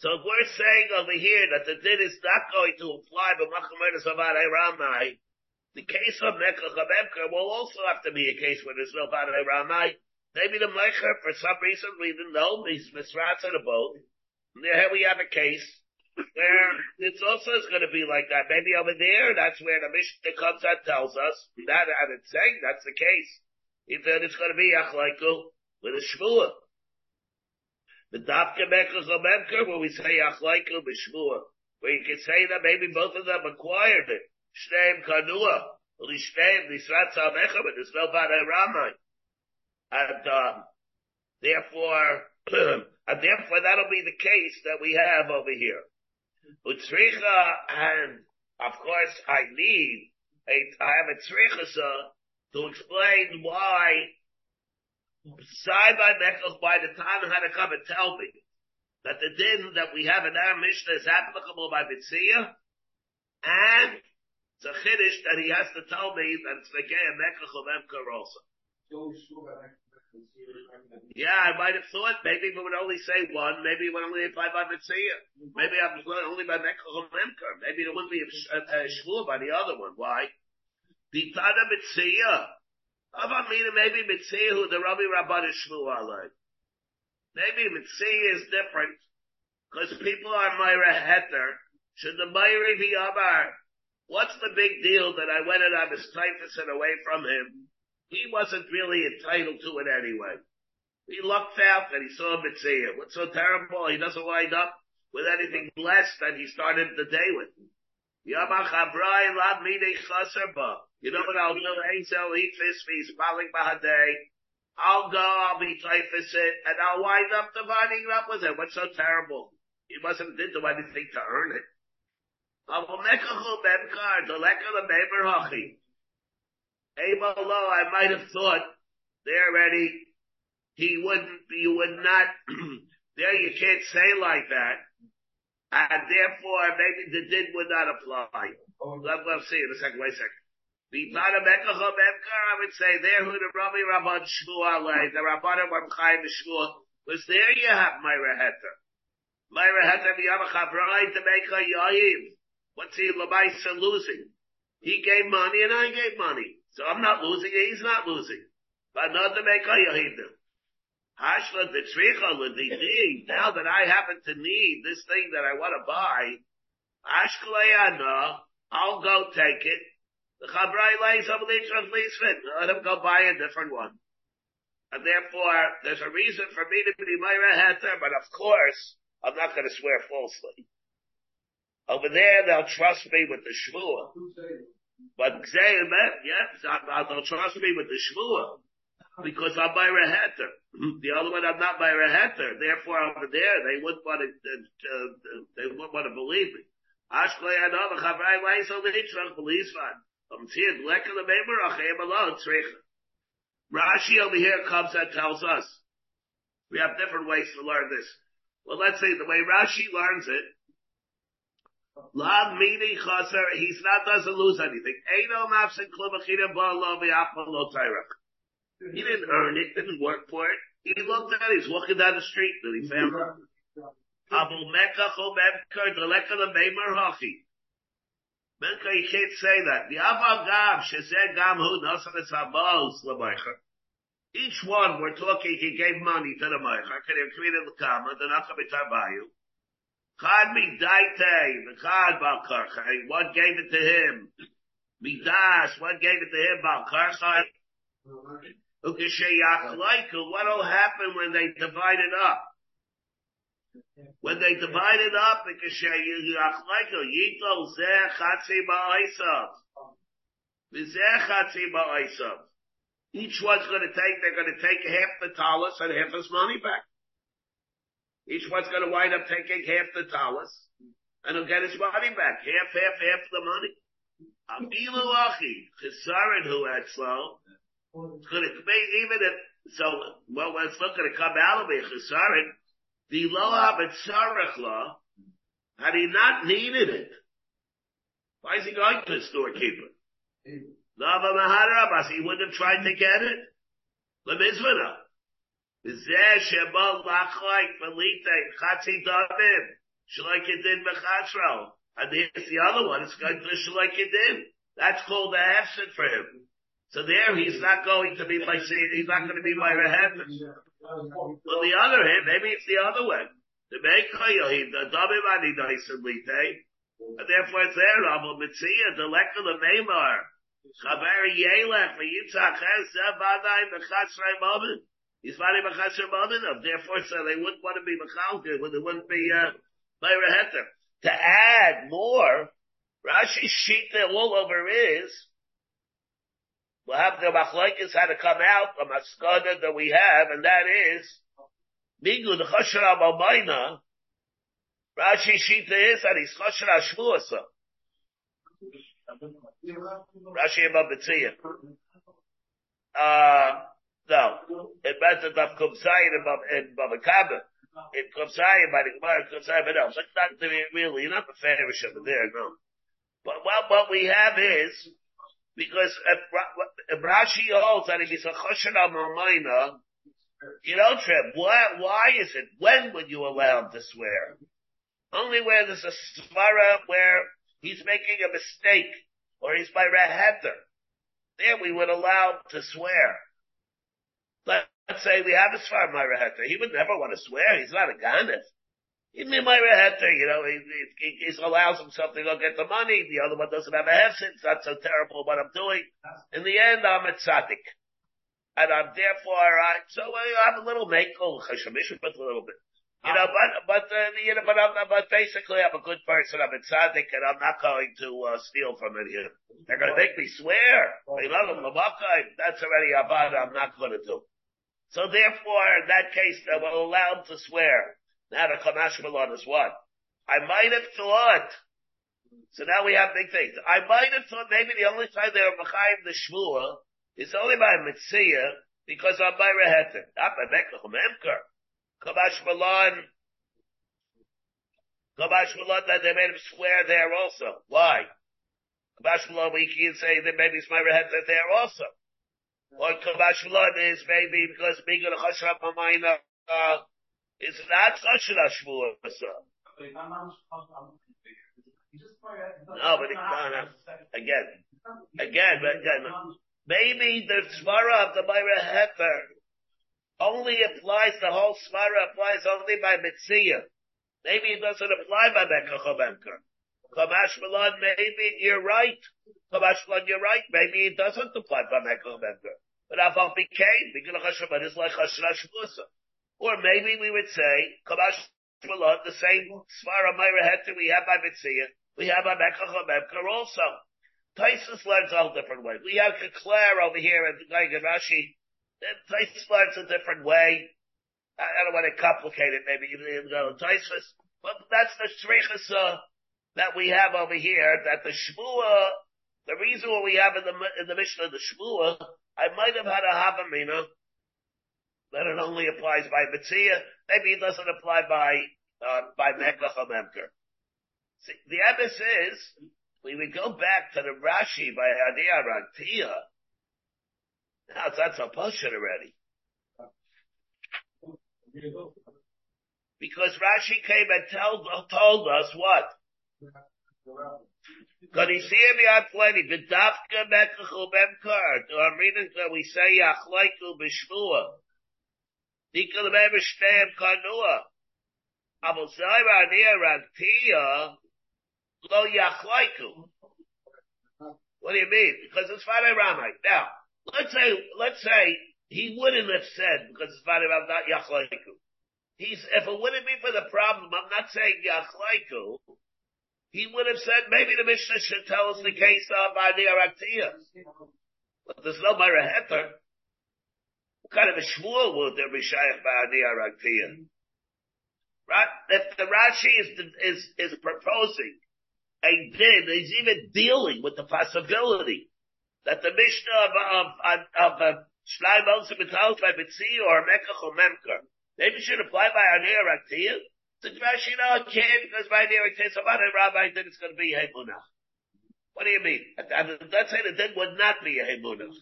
So if we're saying over here that the din is not going to apply but Machamer Savar Ramai, the case of Mekach will also have to be a case where there's no Bad Ramai. Maybe the Meicher, for some reason, we didn't know, he's misrats in a boat. Here we have a case where it's also going to be like that. Maybe over there, that's where the Mishnah comes and tells us that, and it's saying that's the case. If then it's going to be Achlaiku with a Shmua. The Dafka Mekach Memker, where we say Achlaiku b'Shmua, where you can say that maybe both of them acquired it. Shneim Kanua, Lishneim Nisrat Samecha, but there's no Bad Ramai. And, um, therefore, and therefore that'll be the case that we have over here. Utzricha, and of course I need a, I have a tzricha to explain why side by Mechach, by the time had to come and tell me that the din that we have in our Mishnah is applicable by Mitzia, and it's a chiddush that he has to tell me that it's the Geya Mechach of Emker also. Yeah, I might have thought maybe we would only say one, maybe it would only apply by Mitzvah. Maybe I'm only by Mekach Memker. Maybe there wouldn't be a, a, a by the other one. Why? The Tada Mitzvah. Mean, maybe Mitzvah who the Rabbi Rabban is shvur. Maybe Mitzvah is different because people are Myra Heter. Should the Myra be Amar? What's the big deal that I went and I was typhus and away from him? He wasn't really entitled to it anyway. He lucked out that he saw a mitzvah. What's so terrible? He doesn't wind up with anything less than he started the day with. You know what I'll do? Hazel eat this feast, falling day. I'll go, I'll be typhus it, and I'll wind up dividing it up with him. What's so terrible? He wasn't did do anything to earn it. I will make a ben card, the lekker the beber hachi. Lo, I might have thought there already he wouldn't, you would not, there you can't say like that. And therefore, maybe the din would not apply. Oh, let, let's see in a second, wait a second. I would say there who the Rabbi Rabban Shmuel, the Rabban Rabban Chaim Shmuel, was there you have Myra Heter. Myra Heter, the Yamachavrai to make a Yahim. What's he, Labaisa losing? He gave money and I gave money. So I'm not losing, he's not losing. But not to make a yahidim. Hashla the tzricha l'didi, now that I happen to need this thing that I want to buy, ashklayana, I'll go take it. Let him go buy a different one. And therefore, there's a reason for me to be Myra Heter, but of course, I'm not going to swear falsely. Over there, they'll trust me with the shvua. But yes, they'll trust me with the shvua because I'm by Reheter. The other one, I'm not by Reheter. Therefore, over there, they wouldn't want to, uh, they wouldn't want to believe me. Ashklei Adama Chavrai Laiso Litzrach believes fine. Rashi over here comes and tells us we have different ways to learn this. Well, let's say the way Rashi learns it, he's not doesn't lose anything. He didn't earn it, didn't work for it. He looked at it, he's walking down the street, and he found it. Abu Mekach o Memker, the Meimer Hachi. Memker, you can't say that. The Aval Gam, Shezeh Gam Hu, Nosan es Habos, Lemeicher. Each one we're talking, he gave money to the Meicher, could have created the Kama, the Nakabitar Bayu. Chad Midaite, the Chad Bal Karchai, one gave it to him. Midas, one gave it to him, Bal Karchai. What'll happen when they divide it up? When they divide it up, each one's going to take, they're going to take half the talus and half his money back. Each one's going to wind up taking half the talus and he'll get his money back. Half, half, half the money. Abilu achi. It's going to be, even if, so, well, it's not going to come out of it, chesarin. The lo habetzarech had he not needed it, why is he going to the storekeeper? Lava maharabas, he wouldn't have tried to get it. Lemizvana. Zeh shebal lachloik felite chatzi davim. Shalaikidin bechatro. And here's the other one, it's going to shalaikidin. That's called the hefset for him. So there he's not going to be like, he's not going to be my rehetas. On the other hand, maybe it's the other way. The Meikoyohim, the Dabimani Daisalite, and therefore it's there, Rabbi Mitzia, the Lekka the Meimar, Chaver Yelech, the Yitzhak Vadai, the Chatzrai Moment, he's Vadai Bechasher Moment, therefore so they wouldn't want to be Mechalke, when they wouldn't be, uh, Meira. To add more, Rashi's sheet all over is, We'll have the machlokes had to come out, the maskada that we have, and that is, Migu the chosher ababayna, Rashi Shita is that he's chosher ashvuasa. Rashi ababitziyah. Uh, no. It meant that of Kumsayin in Babakaba. In Kumsayin by the Gemara Kumsayin, but else. It's not really, you're not the fairish over there, no. But what, what we have is, because if, Rashi holds that if he's a choshen al you don't trip. Why, why is it? When would you allow him to swear? Only where there's a svara where he's making a mistake or he's by reheter. There we would allow him to swear. Let, us say we have a svara by reheter. He would never want to swear. He's not a ganif. Even in my reheter, you know, he, he, he, allows himself to go get the money. The other one doesn't have a hefset. It's not so terrible what I'm doing. In the end, I'm a tzaddik. And I'm therefore, I, so I have a little makel, chashamish, but a little bit. You know, but, but, uh, you know, but I'm, but basically I'm a good person. I'm a tzaddik and I'm not going to, uh, steal from it here. They're going to make me swear. That's already about I'm not going to do. So therefore, in that case, they will allow him to swear. Now the Chumash Malon is what? I might have thought. So now we have big things. I might have thought maybe the only time they were Machayim the Shmua is only by Mitzia because I'm by Reheter. Not by Mekach Memker. Chumash Malon. Chumash Malon that they made him swear there also. Why? Chumash Malon we can say that maybe it's my Reheter there also. Or Chumash Malon is maybe because Migul Chashrab Mamayna, uh, it's not such a shvua. No, but it, no, no. again, again, but again, maybe the svara of the Myra Hefer only applies, the whole svara applies only by Mitzia. Maybe it doesn't apply by Mekach Kamash Malad, maybe you're right. Kamash Malad, you're right. Maybe it doesn't apply by Mekach But Aval became, because Hashem is like Hashra Shvusa. Or maybe we would say, Kamash Shmalot, the same Svara Myra Heter we have by Mitzia, we have by Mekach also. Tosfos learns a whole different way. We have Kekler over here at Geiger Rashi. Learns a different way. I, don't want to complicate it, maybe even go Tosfos. But that's the Shrichasa uh, that we have over here, that the Shmua, the reason what we have in the, in the Mishnah, the Shmua, I might have had a Havamina that it only applies by Mitzia. Maybe it doesn't apply by, uh, by Mekach or Memker. See, the emes is, we would go back to the Rashi by Hadia Rantia. Now that's a potion already. Because Rashi came and told, told us what? Kadisia biyad plenty. B'dafka mekachu memkar. To our readings that we say yachlaiku b'shmua. Ragtia lo yachlaiku. What do you mean? Because it's Father Ramai. Now, let's say, let's say he wouldn't have said because it's Father Ram not yachlaiku. He's, if it wouldn't be for the problem, I'm not saying yachlaiku he would have said maybe the Mishnah should tell us the case of Adi Araktiya. But there's no Myra Heter. Kind of a shmuel would there be Shaykh by Adi Araktiya? Right? If the Rashi is, is, is proposing a din, he's even dealing with the possibility that the Mishnah of, of, of, of uh, Shlai Moshe by B'tzi or Mekach or Memker, maybe should apply by Adi Araktiya. The Rashi, no, it can't because by there it says about a rabbi then it's going to be Hemunah. What do you mean? Let's say the din would not be a Hemunah.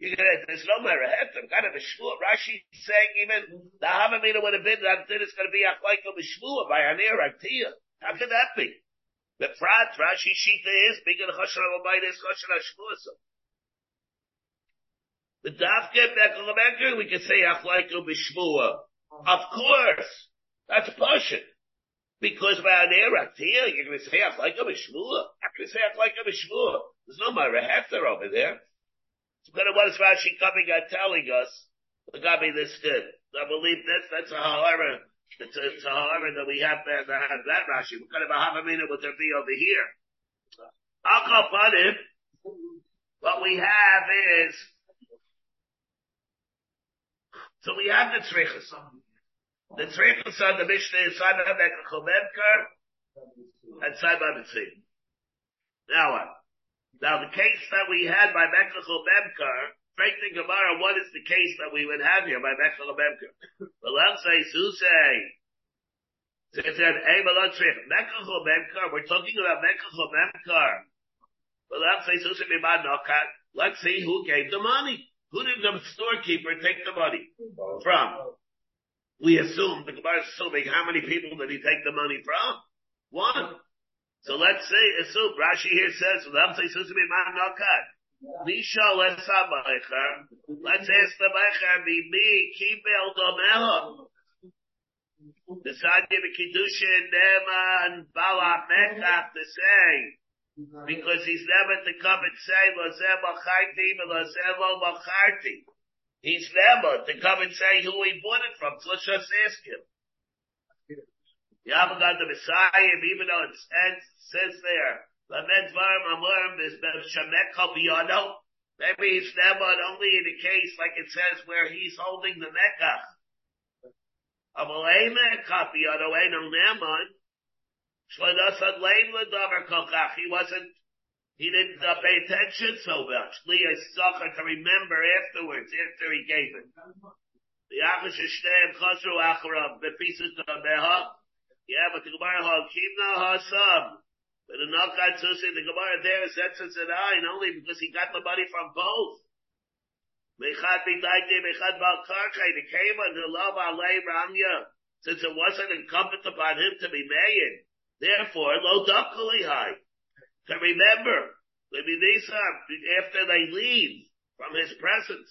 You it? There's no Merahefim, kind of a shmua. Rashi saying even the Havamina would have been that then it's going to be a B'Shmua by Anir Aktiya. How could that be? The Prat, Rashi Shita is, bigger the Choshen HaLabayt is Choshen HaShmua. The Dafke Bekel we can say Achlaika B'Shmua. Of course. That's Pasha. Because by an Erak you're going to say like a Mishmua. I'm going to say like a Mishmua. There's no Myra Hefter over there. Of what is Rashi coming and telling us? The Gabi this did. I believe this, that's a however, it's a, it's a that we have there that has that Rashi. What kind of a Havamina would there be over here? I'll call upon him. What we have is, so we have the Tzrichas. The Tzrichus on the Mishnah is Simon Mekachel Memkar and Simon Mitzim. Now what? Now the case that we had by Mekachel Memkar, frankly Gemara, what is the case that we would have here by Mekachel Memkar? Well, let's say Susei. So it said, hey, Mekachel Memkar, we're talking about Mekachel Memkar. Well, let's say Susei Mimad Nokat. Let's see who gave the money. Who did the storekeeper take the money from? we assume, the Gemara is assuming how many people did he take the money from? One. So let's say, assume, Rashi here says, let's say, Nisha Let's ask the be me, Kibel Domeha. The Sadi Kedushin Nema and Bala Mekach to say, because he's never to come and say, Lozeh Macharti, Lozeh Lo Macharti. He's never to come and say who he bought it from. So let's just ask him. Got the Messiah, even though it says, says there, Maybe he's never only in the case like it says where he's holding the Mekach. He wasn't he didn't uh, pay attention so much. Leah sucker to remember afterwards, after he gave it. The Achish Shneim Chosru Acharav, the pieces of Beha. Yeah, but the Gemara Hal Kimna Hasam. But the Nakat Susi, the Gemara there sets it an eye, only because he got the money from both. Mechad B'daiti, Mechad Bal Karkai, the came under love Alei Ramya, since it wasn't incumbent upon him to be made. Therefore, Lo Dakali High to remember after they leave from his presence.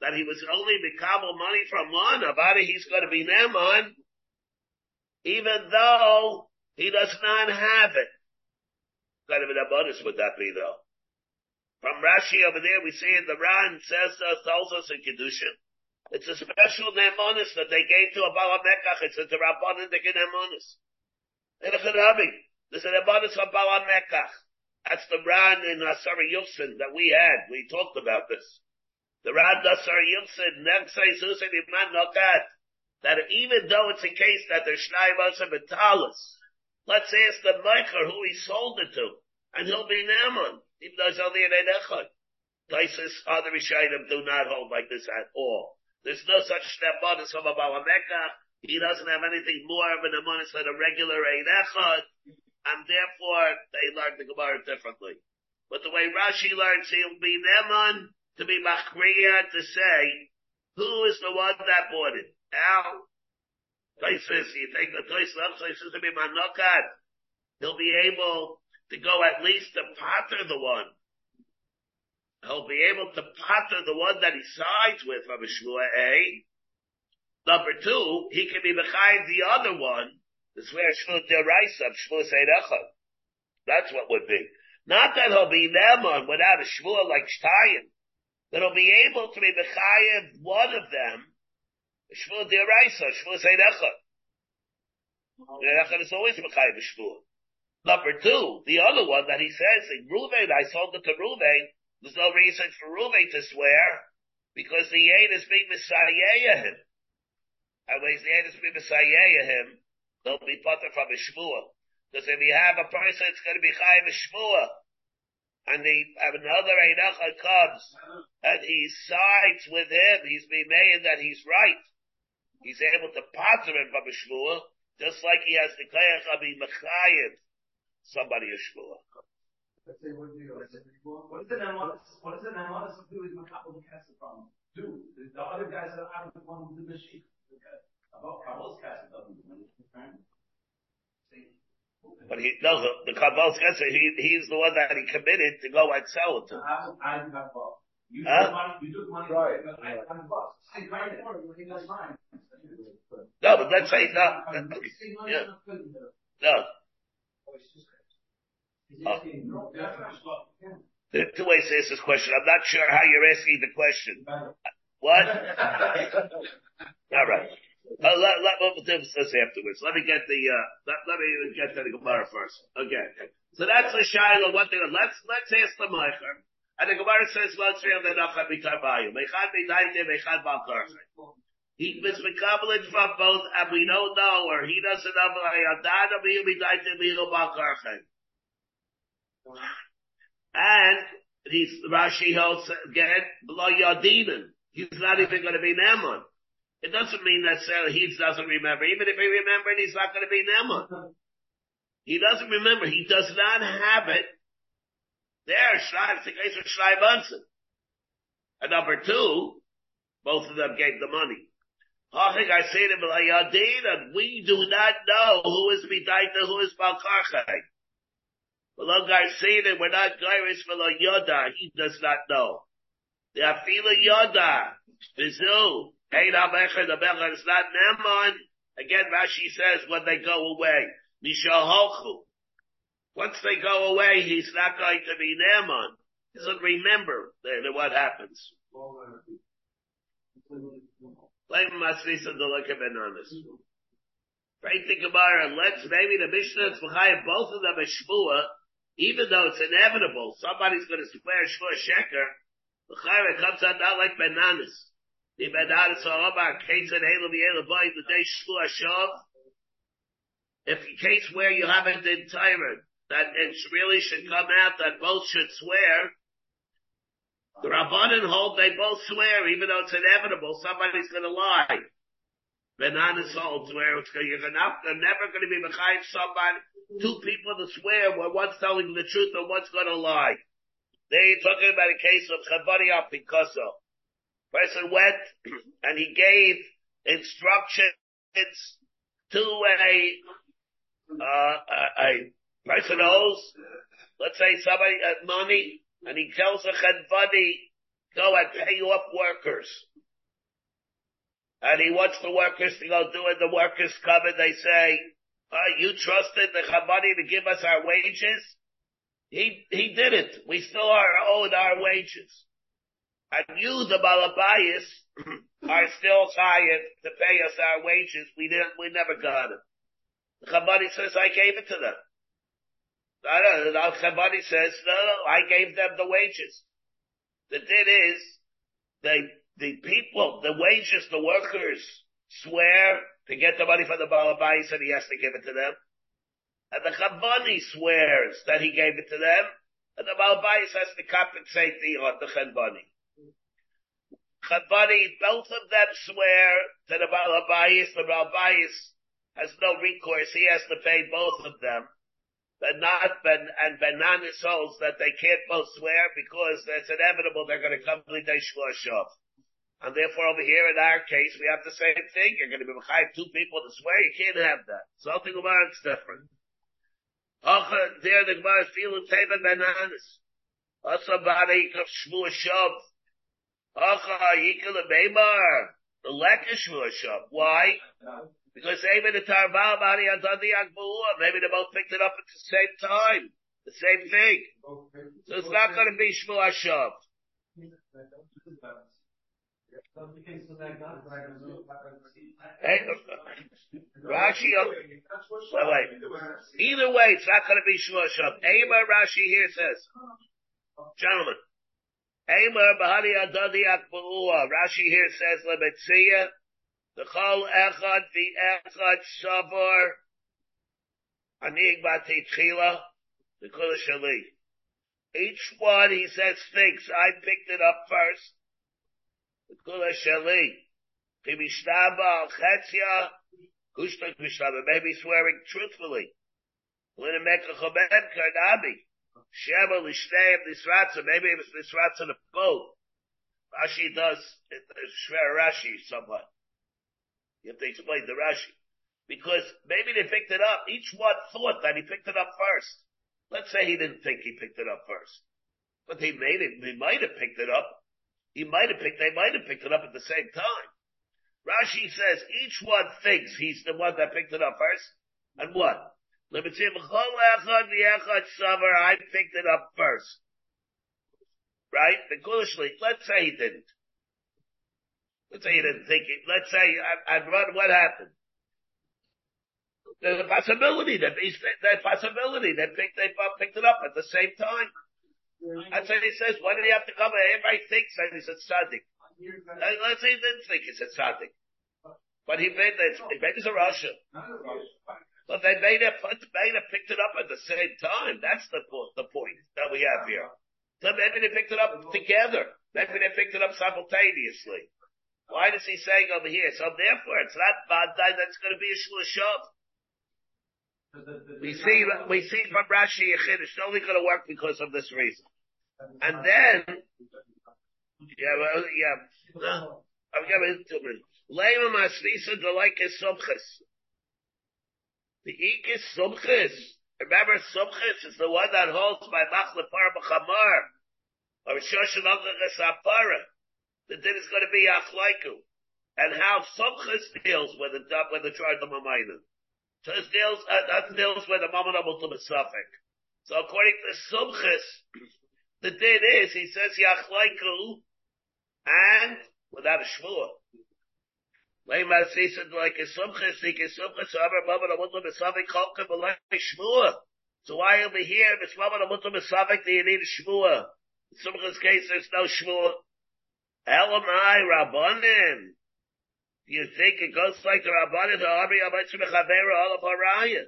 That he was only Mikabel money from one, about it he's going to be Neman, even though he does not have it. What kind of an abundance would that be though? From Rashi over there, we see in the Ran says uh, tells us in Kedushin. It's a special nemonis that they gave to a Balamekach. It's a. In a Charabi, there's an abundance of Bala Mekach. That's the Ran in Asari Yilson that we had. We talked about this. The Ran Asari Yilson, Nefsei Susan Iman Nokat, that even though it's a case that there's Shnai Masa Betalis, Let's ask the Meicher who he sold it to, and he'll be Naaman, even though it's only an Einechad. Tosfos, other Rishayim do not hold like this at all. There's no such step on a Balameka. He doesn't have anything more of an amonis than a regular Einechad, and therefore they learn the Gemara differently. But the way Rashi learns, he'll be Naaman to be Machriya to say, who is the one that bought it? Al? Tosfos, you take the Tosfos, Tosfos to be Manokat. He'll be able to go at least to patter the one he'll be able to patter the one that he sides with from a Shmua A. Eh? Number two, he can be behind the other one, the swear Shmua Deraisa, Shmua Seirechad. That's what would be. Not that he'll be Neman without a Shmua like Shtayim, he'll be able to be behind one of them, Shmua Deraisa, Shmua Seirechad. Seirechad oh. is always behind a Number two, the other one that he says, in Ruvain, I sold it to Ruvain, there's no reason for Ruvain to swear because the Yed is being Messiah him. And when the Yed is being Messiah him, they'll be put from a Shmua. Because if you have a person that's going to be Chayiv a and have another Einacha comes, and he sides with him, he's made that he's right. He's able to patter him from a Shmua, just like he has the Kayach of Mechayiv somebody a Shmua. Let's say, what do what is the Namadas, what is the Namadas of doing Makabal Kasser from? Do, the, the other guys are out of the one with the machine. About Kabbal's Kasser doesn't do. But he, no, the, the Kabbal's Kasser, he, he's the one that he committed to go and sell it to. I, I do have both. You Huh? money, you took money, Right. but I have both. I tried it, that's mine. No, but let's say, no, yeah. Oh. no, there are two ways to answer this question. I'm not sure how you're asking the question. What? All right. Uh, let, let, we'll do afterwards. Let me get the, uh, let, let me get to the Gemara first. Okay. So that's the Shiloh, one thing. Let's, let's ask the Meicher. And the Gemara says, let's read the Nachat Mitarbayu. Mechad Midaite, Mechad Balkarche. He was recovered from both, and we don't know, or he doesn't know, Ayadana Miyu Midaite, Miyu Balkarche. And he's, Rashi holds again, below Yadinin. He's not even going to be Naaman. It doesn't mean necessarily he doesn't remember. Even if he remembered, he's not going to be Naaman. He doesn't remember. He does not have it. There, it's the case of Shrai Bunsen. And number two, both of them gave the money. I say to and we do not know who is Midaita, who is Balkarchai. Below Garcina, we're not Gairis below Yoda. He does not know. The Afila Yoda, Vizu, The is not Neman. Again, Rashi says when they go away, Mishaholchu. Once they go away, he's not going to be Neman. He doesn't remember what happens. Blame Masrisa Delika Ben Nanas. Right, about it. Let's, maybe the Mishnah is behind both of them a Shmua, even though it's inevitable, somebody's going to swear Shmua Sheker, the comes out not like Ben Nanas. The the day. If case where you haven't Tyron, that it really should come out that both should swear, the Rabbanan hold they both swear, even though it's inevitable, somebody's going to lie. Ben Nanas holds where it's going, you're they're never going to be behind somebody, two people to swear where one's telling the truth and one's going to lie. They're talking about a case of Chabari Picasso. Person went and he gave instructions to a, uh, a, person owes, let's say somebody uh, money, and he tells a Chadvani, go and pay off workers. And he wants the workers to go do it. The workers come and they say, uh, you trusted the Chabani to give us our wages? He, he did it. We still are owed our wages. And you, the Balabayas, are still hired to pay us our wages. We didn't, we never got it. The Chabani says, I gave it to them. No, no, Chabani says, no, no, I gave them the wages. The thing is, they, the people, the wages, the workers swear to get the money from the Balabais and he has to give it to them. and the Chabani swears that he gave it to them, and the Malbayis has to compensate the, uh, the Chabani. Chabani, both of them swear to the Malbayis, the Malbayis has no recourse, he has to pay both of them. But not Ben and Benanis holds that they can't both swear because it's inevitable they're going to come to the Shloshov. And therefore over here in our case, we have the same thing. You're going to be behind two people to swear. You can't have that. Something about it's different. There the Gemara is feeling teva Ben Nanas. Also shav. Acha yikul Why? Because maybe the tarval bari adadi akbuah. Maybe they both picked it up at the same time. The same thing. So it's not going to be shvu shav. Rashi, oh, wait. Either way, it's not going to be Shua Shav. Ema Rashi here says, gentlemen, Rashi here says, Lebetzia, the Chol Echad, the Echad Shavar, Anig Bati Tchila, the Kula Shali. Each one, he says, thinks, I picked it up first. Kula Shali. Al Chetzia. Kushtak Mishtaba. Maybe swearing truthfully. Linameka Chobeb Karnabi. Shema Lishteim Nisratza. Maybe it was Nisratza the boat. Rashi does, it, Shver Rashi somewhat. You have to explain the Rashi. Because maybe they picked it up. Each one thought that he picked it up first. Let's say he didn't think he picked it up first. But he made it, he might have picked it up. He might have picked, they might have picked it up at the same time. Rashi says each one thinks he's the one that picked it up first. And what? I picked it up first. Right? Let's say he didn't. Let's say he didn't think it. Let's say, I'd run, what happened? There's a possibility that these, that possibility that picked, they picked it up at the same time. That's what he says. Why did he have to come? Everybody thinks that he's a tzaddik. Let's say he didn't think he's a tzaddik. But he made that, maybe he's a Russian. But they made it, made it, picked it up at the same time. That's the, the point that we have here. So maybe they picked it up together. Maybe they picked it up simultaneously. Why does he saying over here? So therefore, it's not Badai that's going to be a Shlushov. We see, we see from Rashi Yechid, it's only going to work because of this reason. And then, yeah, well, yeah, I'm going to Leima Masrisa Delike Sumchis. The Ikis Sumchis. Remember, Sumchis is the one that holds by Machle Par B'chamar, or Shoshan Agachas Apara. The din is going to be Achlaiku. And how Sumchis deals with the, with the charge of Mamayna. So it deals, uh, that deals with the of ultimate suffix. So according to Sumchis, the din is, he says Yachlaiku, and without a shvua. Leimar said like a Sumchis, he can Sumchis, however, moment of ultimate suffix, cholka, but like shvua. So why over here, if it's of ultimate suffix, do you need a shvua? In Sumchis case, there's no shvua. Elamai Rabbanim. Do you think it goes like the Rabbanan, the Arbi Abaytz Mechavera all of Haraya.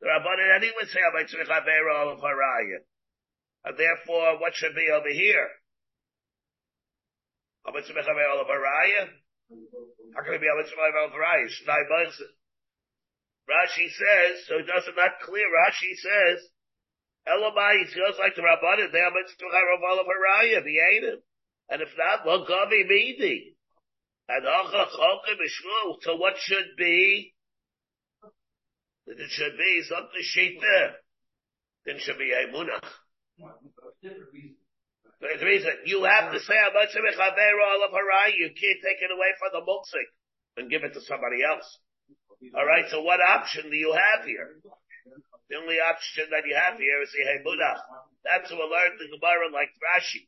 The Rabbanan anyway say Abaytz Mechavera all of Haraya. And therefore, what should be over here? Abaytz Mechavera all of Haraya? How can it be all of Haraya? Shnai Bozit. Rashi says, so it doesn't not clear, Rashi says, Elamai, it goes like the Rabbanan, they Abaytz Mechavera all of Haraya, the Adam. And if not, well, Gavi Midi. And so what should be? That it should be something there. Then should be a munach. There's reason. You have to say how much of all of. You can't take it away from the muksik and give it to somebody else. All right. So what option do you have here? The only option that you have here is the hemunach. That's what we learned the Gemara like Rashi.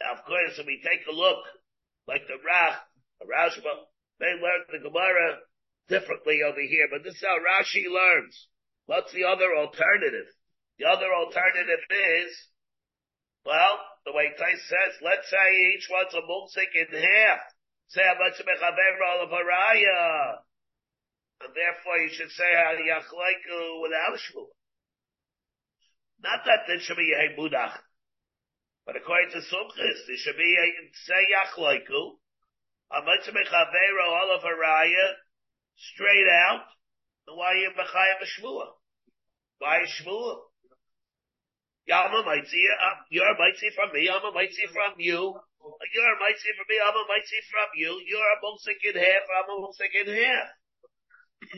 Now, of course, if we take a look, like the Rach, Rashba, they learn the Gemara differently over here, but this is how Rashi learns. What's the other alternative? The other alternative is, well, the way Tais says, let's say each one's a mulsik in half. Say how much of haraya. And therefore you should say how Yachlaiku without a shmua. Not that there should be a mudach. But according to Sumchis, there should be a say Yachlaiku. A all of Araya straight out. Then why you Mechayim a shmua? Why a shmua? Yeah, I'm a mitzi, you're mitzi from me, I'm a mitzi from you. You're mitzi from me, I'm a mitzi from you. You're a mulsik in half, I'm a mulsik in half.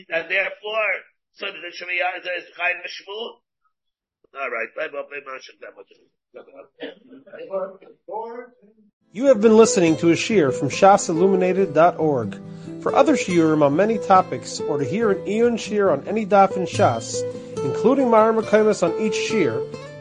And therefore, so the Shemiyah is kind of a shmul. All right, bye bye, You have been listening to a shear from shasilluminated.org. For other shiurim on many topics, or to hear an Eon shear on any daf in Shas, including Mara Makaimas on each shear,